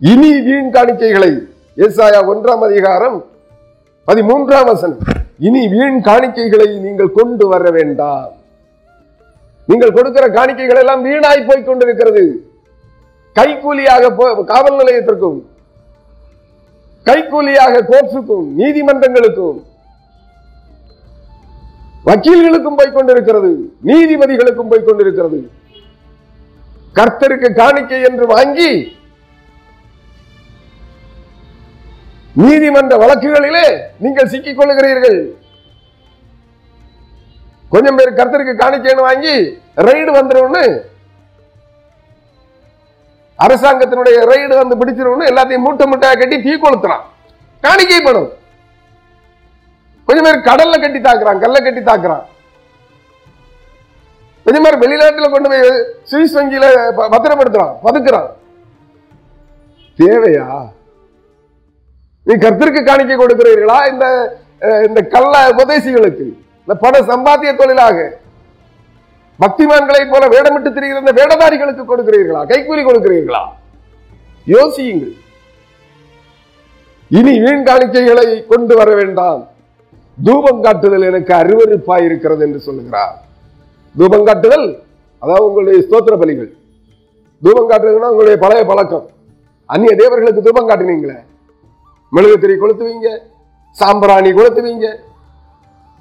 இனி வீண் காணிக்கைகளை. ஏசாயா ஒன்றாம் அதிகாரம் பதிமூன்றாம் வசனம். இனி வீண் காணிக்கைகளை நீங்கள் கொண்டு வர வேண்டாம். நீங்கள் கொடுக்கிற காணிக்கைகள் எல்லாம் வீணாய் போய் கொண்டிருக்கிறது. கைக்கூலியாக போ- காவல் நிலையத்திற்கும் கைக்கூலியாக கோர்ட்ஸுக்கும் நீதிமன்றங்களுக்கும் வக்கீல்களுக்கும் போய் கொண்டிருக்கிறது நீதிபதிகளுக்கும் போய் கொண்டிருக்கிறது. கர்த்தருக்கு காணிக்கை என்று வாங்கி நீதிமன்ற வழக்குகளிலே நீங்கள் சிக்கிக் கொள்ளுகிறீர்கள். கொஞ்சம் பேர் கருத்திற்கு காணிக்கைன்னு வாங்கி ரைடு வந்துரும்னு அரசாங்கத்தினுடைய ரைடு வந்து பிடிச்சிரும்னு எல்லாத்தையும் மூட்டை மூட்டையா கட்டி தீ கொளுத்துறான் காணிக்கை பணம். கொஞ்சம் பேர் கடல்ல கட்டி தாக்குறான் கல்ல கட்டி தாக்குறான். கொஞ்சம் பேர் வெளிநாட்டுல கொண்டு போய் சுவிஸ் வங்கியில பத்திரப்படுத்துறான் பதுக்குறான். தேவையா? நீ கர்த்தருக்கு காணிக்கை கொடுக்கிறீர்களா? இந்த அஹ், இந்த கள்ள உபதேசிகளுக்கு இந்த பண சம்பாத்திய தொழிலாக பக்திமான்களை போல வேடமிட்டு திரிகிற இந்த வேடதாரிகளுக்கு கொடுக்கிறீர்களா? கைக்கூலி கொடுக்கிறீர்களா? யோசியுங்கள். இனி வீண் காணிக்கைகளை கொண்டு வர வேண்டாம். தூபம் காட்டுதல் எனக்கு அருவறுப்பாய் இருக்கிறது என்று சொல்லுகிறார். தூபம் காட்டுதல் அதாவது உங்களுடைய ஸ்தோத்திர பலிகள். தூபம் காட்டுறதுன்னா உங்களுடைய பழைய பழக்கம். அந்நிய தேவர்களுக்கு தூபம் காட்டினீங்களே. மெழுகுத்திரி கொளுத்துவீங்க சாம்பிராணி கொளுத்துவீங்க.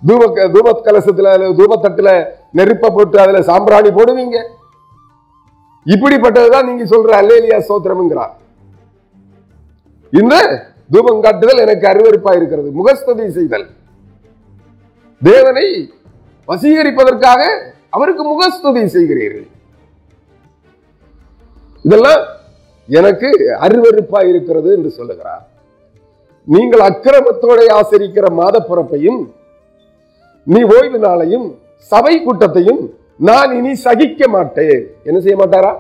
தூப தூப கலசத்துல அல்லது தூபத்தட்டுல நெருப்ப போட்டு அதுல சாம்பிராணி போடுவீங்க. இப்படிப்பட்டதுதான் நீங்க சொல்ற அல்லேலியா சோத்திரம்ங்கிறார் இந்த தூபம் காட்டுதல் எனக்கு அருவருப்பா இருக்கிறது. முகஸ்ததி செய்தல். தேவனை வசீகரிப்பதற்காக அவருக்கு முகஸ்துதி செய்கிறீர்கள். இதெல்லாம் எனக்கு அருவறுப்பா இருக்கிறது என்று சொல்லுகிறார். நீங்கள் அக்கிரமத்தோட ஆசரிக்கிற மாத பிறப்பையும் நீ ஓய்வு நாளையும் சபை கூட்டத்தையும் நான் இனி சகிக்க மாட்டேன். என்ன செய்ய மாட்டாரா?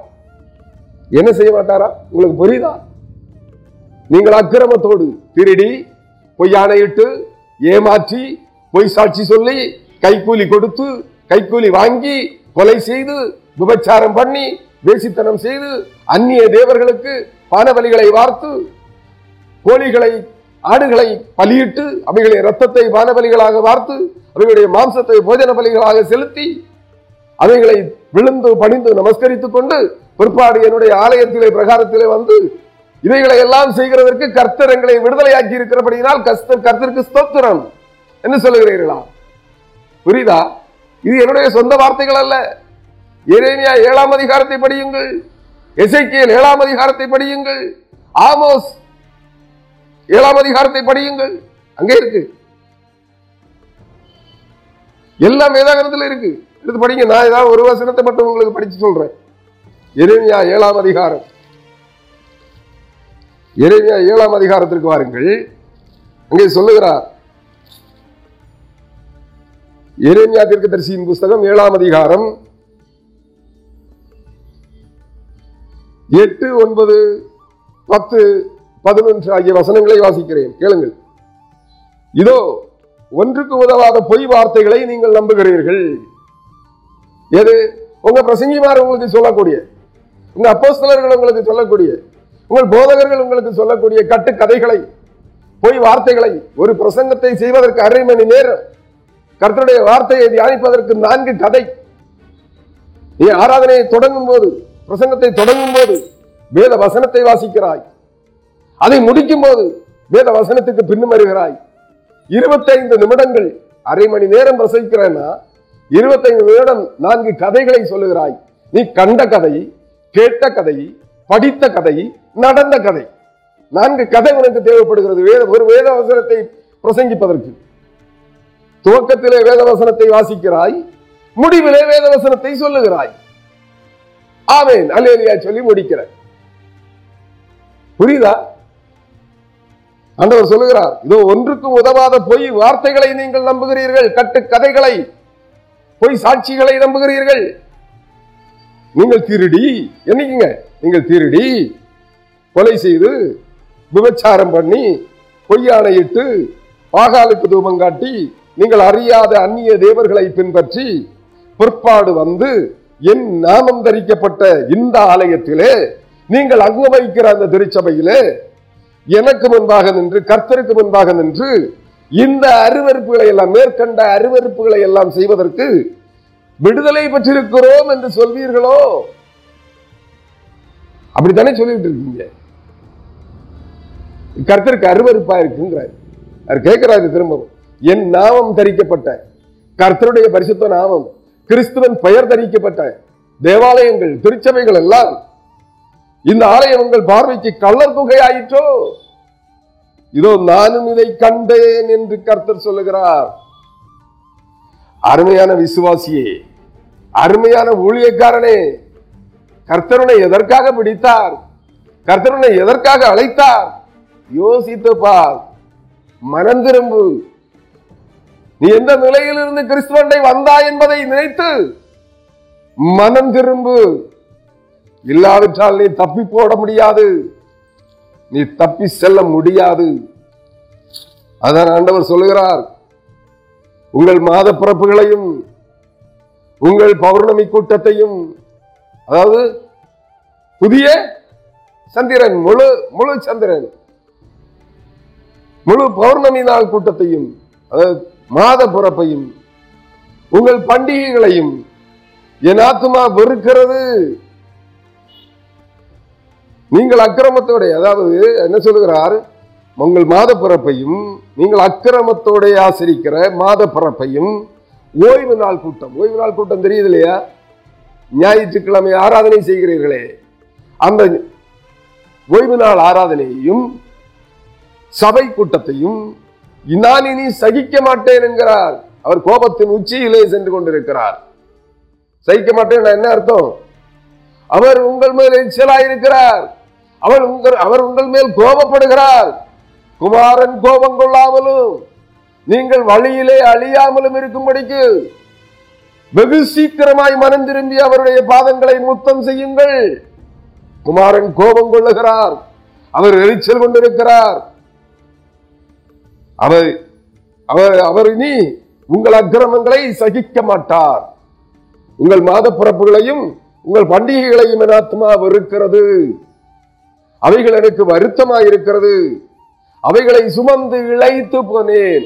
என்ன செய்ய மாட்டாரா? உங்களுக்கு புரியுதா? நீங்கள் அக்கிரமத்தோடு திருடி பொய்யானையிட்டு ஏமாற்றி பொய் சாட்சி சொல்லி கைக்கூலி கொடுத்து கைக்கூலி வாங்கி கொலை செய்து விபச்சாரம் பண்ணி வேசித்தனம் செய்து அந்நிய தேவர்களுக்கு பானபலிகளை வார்த்து கோழிகளை ஆடுகளை பலியிட்டு அவைகளுடைய ரத்தத்தை பானபலிகளாக வார்த்து அவைகளுடைய மாம்சத்தை போஜன பலிகளாக செலுத்தி அவைகளை விழுந்து பணிந்து நமஸ்கரித்துக் கொண்டு பிற்பாடு என்னுடைய ஆலயத்திலே பிரகாரத்திலே வந்து இவைகளை எல்லாம் செய்கிறதற்கு கர்த்தர் எங்களை விடுதலையாக்கி இருக்கிறபடியினால் கஸ்தர் கர்த்தருக்கு ஸ்தோத்திரம். என்று சொல்லுகிறீர்களா? புரியுதா? இது என்னுடைய சொந்த வார்த்தைகள் அல்ல. எரேமியா ஏழாம் அதிகாரத்தை படியுங்கள். எசைக்கியல் ஏழாம் அதிகாரத்தை படியுங்கள். ஆமோஸ் ஏழாம் அதிகாரத்தை படியுங்கள். அங்கே இருக்கு. எல்லாம் வேதாகரத்தில் இருக்கு. எடுத்து படிங்க. நான் ஏதாவது ஒரு வசனத்தை மட்டும் உங்களுக்கு படிச்சு சொல்றேன். எரேமியா ஏழாம் அதிகாரம். எரேமியா ஏழாம் அதிகாரத்திற்கு வாருங்கள். அங்கே சொல்லுகிறார். எரேமியா தீர்க்கதரிசியின் புஸ்தகம் ஏழாம் அதிகாரம். எட்டு ஒன்பது பத்து பதினொன்று ஆகிய வசனங்களை வாசிக்கிறேன். கேளுங்கள். இதோ ஒன்றுக்கு உதவாத பொய் வார்த்தைகளை நீங்கள் நம்புகிறீர்கள். எது? உங்க பிரசங்கிமார் உங்களுக்கு சொல்லக்கூடிய உங்க அப்போஸ்தலர்கள் உங்களுக்கு சொல்லக்கூடிய உங்கள் போதகர்கள் உங்களுக்கு சொல்லக்கூடிய கட்டு கதைகளை பொய் வார்த்தைகளை ஒரு பிரசங்கத்தை செய்வதற்கு அரை மணி நேரம் கர்த்தருடைய வார்த்தையை தியானிப்பதற்கு நான்கு கதை. நீ ஆராதனையை தொடங்கும் போது பிரசங்கத்தை தொடங்கும் போது வேத வசனத்தை வாசிக்கிறாய். அதை முடிக்கும் போது வேத வசனத்துக்கு பின்னும் வருகிறாய். இருபத்தைந்து நிமிடங்கள் அரை மணி நேரம் பிரசவிக்கிறேன்னா இருபத்தைந்து நிமிடம் நான்கு கதைகளை சொல்லுகிறாய். நீ கண்ட கதை கேட்ட கதை படித்த கதை நடந்த கதை. நான்கு கதை உனக்கு தேவைப்படுகிறது. வேத ஒரு வேத வசனத்தை பிரசங்கிப்பதற்கு. துவக்கத்திலே வேத வசனத்தை வாசிக்கிறாய். முடிவிலே வேத வசனத்தை சொல்லுகிறாய். ஆமேன். அல்லேலியா சொல்லி முடிக்கிற புரியுதா? ஆண்டவர் சொல்லுகிறார் இதோ ஒன்றுக்கும் உதவாத பொய் வார்த்தைகளை நீங்கள் நம்புகிறீர்கள் கட்டு கதைகளை பொய் சாட்சிகளை நம்புகிறீர்கள். நீங்கள் திருடி என்னைக்குங்க? நீங்கள் திருடி கொலை செய்து விபச்சாரம் பண்ணி பொய்யானையிட்டு பாகாலுக்கு தூபம் காட்டி நீங்கள் அறியாத அந்நிய தேவர்களை பின்பற்றி பிற்பாடு வந்து என் நாமம் தரிக்கப்பட்ட இந்த ஆலயத்திலே நீங்கள் அங்கு வைக்கிற அந்த திருச்சபையிலே எனக்கு முன்பாக நின்று கர்த்தருக்கு முன்பாக நின்று இந்த அருவருப்புகளை எல்லாம் மேற்கண்ட அருவருப்புகளை எல்லாம் செய்வதற்கு விடுதலை பெற்றிருக்கிறோம் என்று சொல்வீர்களோ? அப்படித்தானே சொல்லிட்டு இருக்கீங்க. கர்த்தருக்கு அருவருப்பா இருக்குங்கிறார். அவர் கேட்கிறாரு திரும்பவும். என் நாமம் தரிக்கப்பட்ட கர்த்தருடைய பரிசுத்த நாமம் கிறிஸ்துவன் பெயர் தரிக்கப்பட்ட தேவாலயங்கள் திருச்சபைகள் எல்லாம் இந்த ஆலயம் உங்கள் பார்வைக்கு கள்ளர் குகை ஆயிற்றோ இதோ நானும் இதை கண்டேன் என்று கர்த்தர் சொல்லுகிறார். அருமையான விசுவாசியே அருமையான ஊழியக்காரனே கர்த்தருனை எதற்காக பிடித்தார்? கர்த்தருனை எதற்காக அழைத்தார்? யோசித்து பார் மனம் திரும்பு. நீ எந்த நிலையிலிருந்து கிறிஸ்துவண்டை வந்தாய் என்பதை நினைத்து மனம் திரும்பு. இல்லாவிட்டால் நீ தப்பி போட முடியாது. நீ தப்பி செல்ல முடியாது. அதான் ஆண்டவர் சொல்லுகிறார். உங்கள் மாத பிறப்புகளையும் உங்கள் பௌர்ணமி கூட்டத்தையும் அதாவது புதிய சந்திரன் முழு முழு சந்திரன் முழு பௌர்ணமி நாள் கூட்டத்தையும் அதாவது மாத பிறப்பையும் உங்கள் பண்டிகைகளையும் என் ஆத்துமா வெறுக்கிறது. நீங்கள் அக்கிரமத்தோடைய அதாவது என்ன சொல்லுகிறார்? உங்கள் மாத பிறப்பையும் நீங்கள் அக்கிரமத்தோடைய ஆசரிக்கிற மாத பிறப்பையும் ஓய்வு நாள் கூட்டம். ஓய்வு நாள் கூட்டம் தெரியுது இல்லையா ஞாயிற்றுக்கிழமை ஆராதனை செய்கிறீர்களே. அந்த ஓய்வு நாள் ஆராதனையையும் சபை கூட்டத்தையும் நான் இனி சகிக்க மாட்டேன் என்கிறார். அவர் கோபத்தின் உச்சியிலே சென்று கொண்டிருக்கிறார். சகிக்க மாட்டேன் என்ன அர்த்தம்? அவர் உங்கள் மேல் எச்சலாயிருக்கிறார் அவர் உங்கள் அவர் உங்கள் மேல் கோபப்படுகிறார். குமாரன் கோபம் கொள்ளாமலும் நீங்கள் வழியிலே அழியாமலும் இருக்கும்படிக்கு வெகு சீக்கிரமாய் மனம் திரும்பி அவருடைய பாதங்களை முத்தம் செய்யுங்கள். குமாரன் கோபம் கொள்ளுகிறார். அவர் எரிச்சல் கொண்டிருக்கிறார். அவர் அவர் அவர் இனி உங்கள் அக்கிரமங்களை சகிக்க மாட்டார். உங்கள் மாத பிறப்புகளையும் உங்கள் பண்டிகைகளையும் என் ஆத்மா வெறுக்கிறது. அவைகள் எனக்கு வருத்தமாய் இருக்கிறது அவைகளை சுமந்து இழைத்து போனேன்.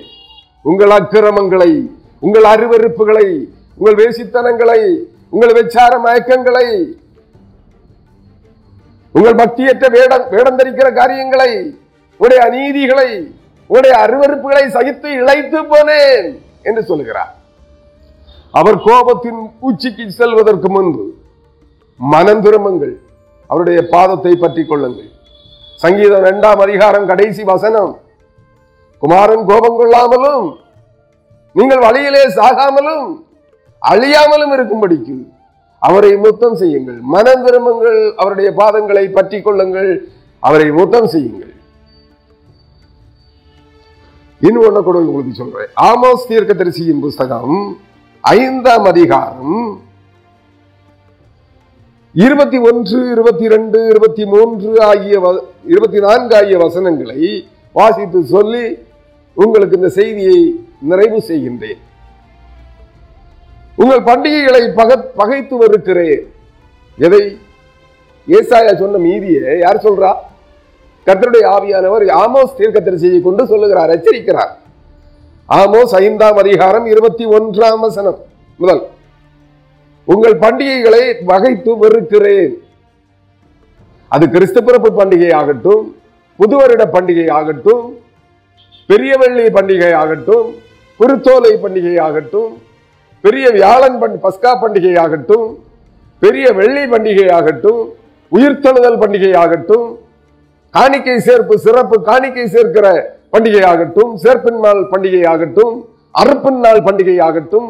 உங்கள் அக்கிரமங்களை உங்கள் அருவருப்புகளை உங்கள் வேசித்தனங்களை உங்கள் வெச்சார மயக்கங்களை உங்கள் பக்தியற்ற வேடம் வேடம் தரிக்கிற காரியங்களை உடைய அநீதிகளை உடைய அருவருப்புகளை சகித்து இழைத்து போனேன் என்று சொல்லுகிறார். அவர் கோபத்தின் உச்சிக்கு செல்வதற்கு முன்பு மனம் திரும்புங்கள். அவருடைய பாதத்தை பற்றி கொள்ளுங்கள். சங்கீதம் இரண்டாம் அதிகாரம் கடைசி வசனம். குமாரன் கோபம் கொள்ளாமலும் நீங்கள் வழியிலே சாகாமலும் அழியாமலும் இருக்கும்படிக்கு அவரை முத்தம் செய்யுங்கள். மனம் திரும்புங்கள் அவருடைய பாதங்களை பற்றி கொள்ளுங்கள் அவரை முத்தம் செய்யுங்கள். இன்னும் ஒண்ணு கூட உங்களுக்கு சொல்றேன். ஆமோஸ் தீர்க்கதரிசியின் புஸ்தகம் ஐந்தாம் அதிகாரம் இருபத்தி ஒன்று இருபத்தி ரெண்டு இருபத்தி மூன்று ஆகிய வ- இருபத்தி நான்கு ஆகிய வசனங்களை வாசித்து சொல்லி உங்களுக்கு இந்த செய்தியை நிறைவு செய்கின்றேன். உங்கள் பண்டிகைகளை பக பகைத்து வருகிறேன். எதை? ஏசாயா சொன்ன மீதியை யார் சொல்றா? கத்தருடைய ஆவியானவர் ஆமோஸ் தீர்க்கதரிசியை கொண்டு சொல்லுகிறார் எச்சரிக்கிறார். ஆமோஸ் ஐந்தாம் அதிகாரம் இருபத்தி ஒன்றாம் வசனம் முதல். உங்கள் பண்டிகைகளை வகைத்து வெறுக்கிறேன் அது கிறிஸ்து பிறப்பு பண்டிகை ஆகட்டும் புது வருட பண்டிகை ஆகட்டும் பெரிய வெள்ளி பண்டிகை ஆகட்டும் குருத்தோலை பண்டிகை ஆகட்டும் பெரிய வியாழன் பண் பஸ்கா பண்டிகை ஆகட்டும் பெரிய வெள்ளி பண்டிகை ஆகட்டும் உயிர்த்தெழுதல் பண்டிகை ஆகட்டும் காணிக்கை சேர்ப்பு சிறப்பு காணிக்கை சேர்க்கிற பண்டிகை ஆகட்டும் சேர்ப்பின் நாள் பண்டிகை ஆகட்டும் அறுப்பின் நாள் பண்டிகை ஆகட்டும்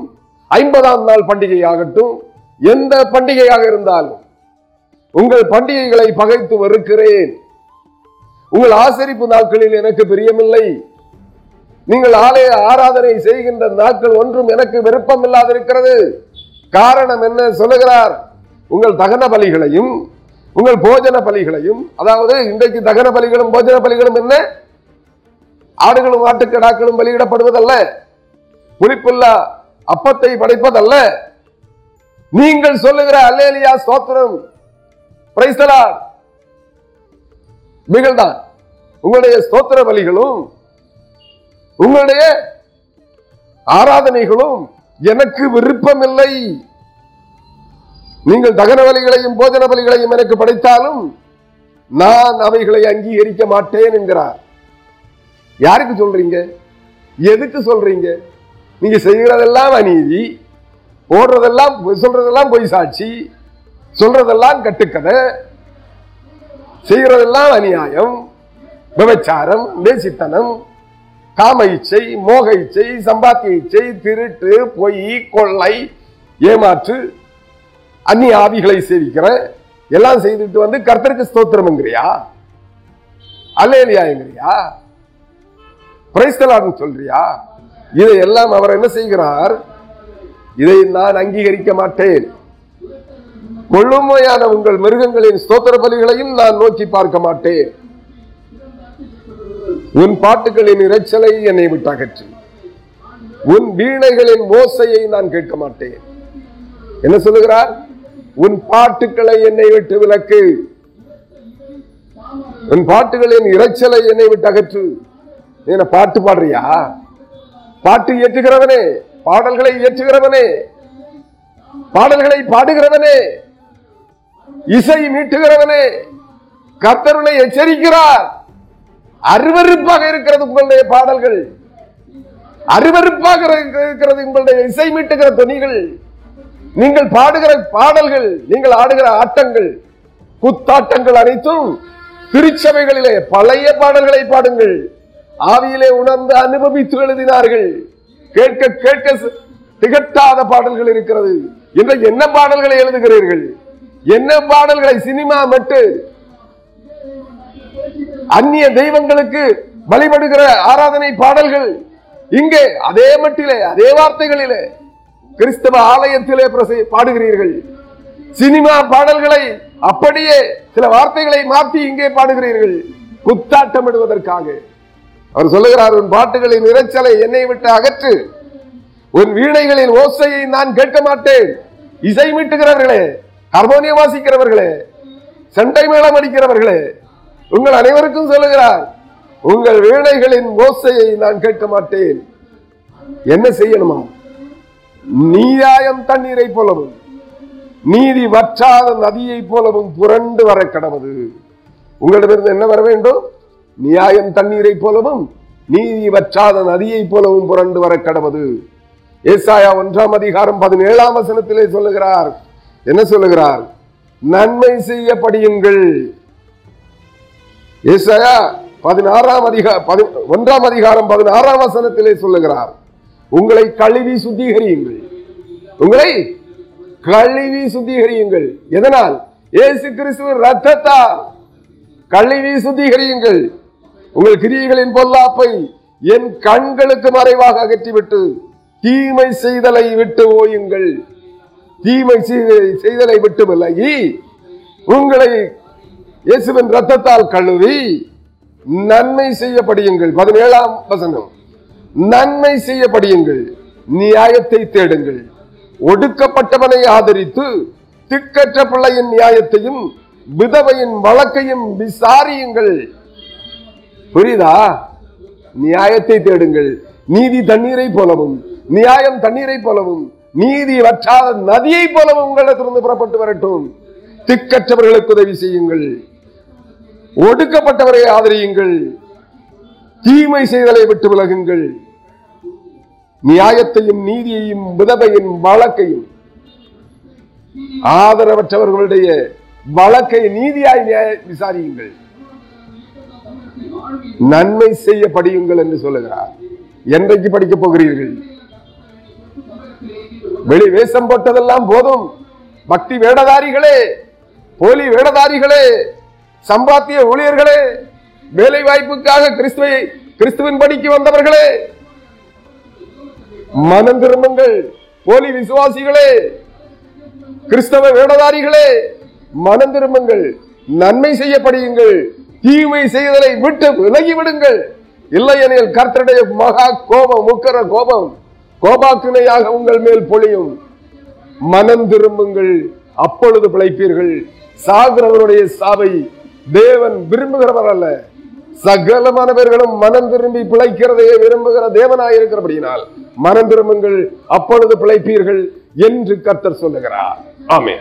ஐம்பதாம் நாள் பண்டிகையாகட்டும் எந்த பண்டிகையாக இருந்தாலும் உங்கள் பண்டிகைகளை பகைத்து வெறுக்கிறேன். உங்கள் ஆசரிப்பு நாட்களில் எனக்கு பிரியமில்லை. நீங்கள் ஆலய ஆராதனை செய்கின்ற நாட்கள் ஒன்றும் எனக்கு விருப்பம் இல்லாதிருக்கிறது காரணம் என்ன சொல்லுகிறார்? உங்கள் தகன பலிகளையும் உங்கள் போஜன பலிகளையும் அதாவது இன்றைக்கு தகன பலிகளும் போஜன பலிகளும் என்ன? ஆடுகளும் ஆட்டுக்கடாக்களும் பலியிடப்படுவதல்ல. புளிப்புள்ள அப்பத்தை படைப்பதல்ல. நீங்கள் சொல்லுகிற அல்லேலியா சோத்திரம் Praise உங்களுடைய ஸ்தோத்திர பலிகளும் உங்களுடைய ஆராதனைகளும் எனக்கு விருப்பமில்லை. நீங்கள் தகன பலிகளையும் போஜன பலிகளையும் எனக்கு படைத்தாலும் நான் அவைகளை அங்கீகரிக்க மாட்டேன் என்கிறார். யாருக்கு சொல்றீங்க? எதுக்கு சொல்றீங்க? நீங்க செய்கிறதெல்லாம் அநீதி ஓடுறதெல்லாம் சொல்றதெல்லாம் பொய் சாட்சி சொல்றதெல்லாம் கட்டுக்கதை செய்கிறதெல்லாம் அநியாயம் விபச்சாரம் வேசித்தனம் காம இச்சை மோக இச்சை சம்பாத்திய இச்சை திருட்டு பொய் கொள்ளை ஏமாற்று அந்நிய ஆவிகளை சேவிக்கிற எல்லாம் செய்துட்டு வந்து கர்த்தருக்கு ஸ்தோத்திரம்ங்கிறியா? அல்லேலியாங்கிறியா பிரைஸ்தலான்னு சொல்றியா? இதையெல்லாம் அவர் என்ன செய்கிறார்? இதை நான் அங்கீகரிக்க மாட்டேன். கொள்ளுமையான உங்கள் மிருகங்களின் ஸ்தோத்திர பலிகளையும் நான் நோக்கி பார்க்க மாட்டேன். உன் பாட்டுகளின் இரைச்சலை என்னை விட்டு அகற்று உன் வீணைகளின் ஓசையை நான் கேட்க மாட்டேன். என்ன சொல்லுகிறார்? உன் பாட்டுக்களை என்னை விட்டு விலக்கு. உன் பாட்டுகளின் இரைச்சலை என்னை விட்டு அகற்று. என்ன பாட்டு பாடுறியா? பாட்டு இயற்றுகிறவனே பாடல்களை இயற்றுகிறவனே பாடல்களை பாடுகிறவனே இசை மீட்டுகிறவனே கர்த்தருனை எச்சரிக்கிறார். அருவருப்பாக இருக்கிறது உங்களுடைய பாடல்கள். அருவருப்பாக இருக்கிறது உங்களுடைய இசை மீட்டுகிற துணிகள் நீங்கள் பாடுகிற பாடல்கள் நீங்கள் ஆடுகிற ஆட்டங்கள் குத்தாட்டங்கள் அனைத்தும் திருச்சபைகளிலே பழைய பாடல்களை பாடுங்கள். ஆவியிலே உணர்ந்து அனுபவித்து எழுதினார்கள். கேட்க கேட்க திகட்டாத பாடல்கள் இருக்கிறது. இன்றைக்கு என்ன பாடல்களை எழுதுகிறீர்கள்? என்ன பாடல்களை சினிமா மட்டு? அந்நிய தெய்வங்களுக்கு வழிபடுகிற ஆராதனை பாடல்கள். இங்கே அதே மட்டிலே அதே வார்த்தைகளிலே கிறிஸ்தவ ஆலயத்திலே பாடுகிறீர்கள். சினிமா பாடல்களை அப்படியே சில வார்த்தைகளை மாற்றி இங்கே பாடுகிறீர்கள். குத்தாட்டமிடுவதற்காக. அவர் சொல்லுகிறார் உன் பாட்டுகளின் இரைச்சலை என்னை விட்டு அகற்று. உன் வீணைகளின் ஓசையை நான் கேட்க மாட்டேன். இசை மீட்டுகிறவர்களே ஹார்மோனியம் வாசிக்கிறவர்களே சண்டை மேளம் அடிக்கிறவர்களே உங்கள் அனைவருக்கும் சொல்லுகிறார் உங்கள் வீணைகளின் ஓசையை நான் கேட்க மாட்டேன். என்ன செய்யணுமா? நீராயம் தண்ணீரை போலவும் நீதி வற்றாத நதியை போலவும் புரண்டு வர கடவுது. உங்களிடமிருந்து என்ன வர வேண்டும்? நியாயம் தண்ணீரை போலவும் நீதி வற்றாத நதியை போலவும் புரண்டு வர கடவுது. ஏசாயா ஒன்றாம் அதிகாரம் பதினேழாம் வசனத்திலே சொல்லுகிறார். என்ன சொல்லுகிறார்? நன்மை செய்யப்படியுங்கள். ஏசாயா பதினாறாம் அதிகா பதி ஒன்றாம் அதிகாரம் பதினாறாம் வசனத்திலே சொல்லுகிறார். உங்களை கழுவி சுத்திகரியுங்கள். உங்களை கழுவி சுத்திகரியுங்கள். எதனால்? ஏசு கிறிஸ்துவின் ரத்தத்தால் கழுவி சுத்திகரியுங்கள். உங்கள் கிரியைகளின் பொல்லாப்பை என் கண்களுக்கு மறைவாக அகற்றிவிட்டு தீமை செய்தலை விட்டு ஓயுங்கள். தீமை செய்தலை விட்டு விலகி உங்களை இயேசுவின் ரத்தத்தால் கழுவி நன்மை செய்யப்படியுங்கள். பதினேழாம் வசனம். நன்மை செய்யப்படியுங்கள். நியாயத்தை தேடுங்கள். ஒடுக்கப்பட்டவனை ஆதரித்து திக்கற்ற பிள்ளையின் நியாயத்தையும் விதவையின் வழக்கையும் விசாரியுங்கள். புரியுதா? நியாயத்தை தேடுங்கள். நீதி தண்ணீரை போலவும் நியாயம் தண்ணீரை போலவும் நீதி வற்றாத நதியை போலவும் உங்களிடத்திலிருந்து புறப்பட்டு வரட்டும். திக்கற்றவர்களுக்கு உதவி செய்யுங்கள். ஒடுக்கப்பட்டவரை ஆதரியுங்கள். தீமை செய்தலை விட்டு விலகுங்கள். நியாயத்தையும் நீதியையும் விதவையின் வழக்கையும் ஆதரவற்றவர்களுடைய வழக்கை நீதியாய் விசாரியுங்கள். நன்மை செய்ய படியுங்கள் என்று சொல்லுகிறார். என்றைக்கு படிக்க போகிறீர்கள்? வெளி வேஷம் போட்டதெல்லாம் போதும். பக்தி வேடதாரிகளே போலி வேடதாரிகளே சம்பாத்திய ஊழியர்களே வேலை வாய்ப்புக்காக கிறிஸ்துவை கிறிஸ்துவின் படிக்கு வந்தவர்களே மனம் திரும்புங்கள். போலி விசுவாசிகளே கிறிஸ்தவ வேடதாரிகளே மனம் திரும்புங்கள். நன்மை செய்யப்படியுங்கள். தீமை செய்தலை விட்டு விலகி விடுங்கள் இல்லையெனில் கர்த்தருடைய மகா கோபம் முக்கர கோபம் கோபாக்கினையாக உங்கள் மேல் பொழியும். மனம் திரும்புங்கள் அப்பொழுது பிழைப்பீர்கள். சாகிறவனுடைய சாவை தேவன் விரும்புகிறவர் அல்ல. சகலமானவர்களும் மனம் திரும்பி பிழைக்கிறதையே விரும்புகிற தேவனாயிருக்கிறபடியினால் மனம் திரும்புங்கள் அப்பொழுது பிழைப்பீர்கள் என்று கர்த்தர் சொல்லுகிறார். ஆமே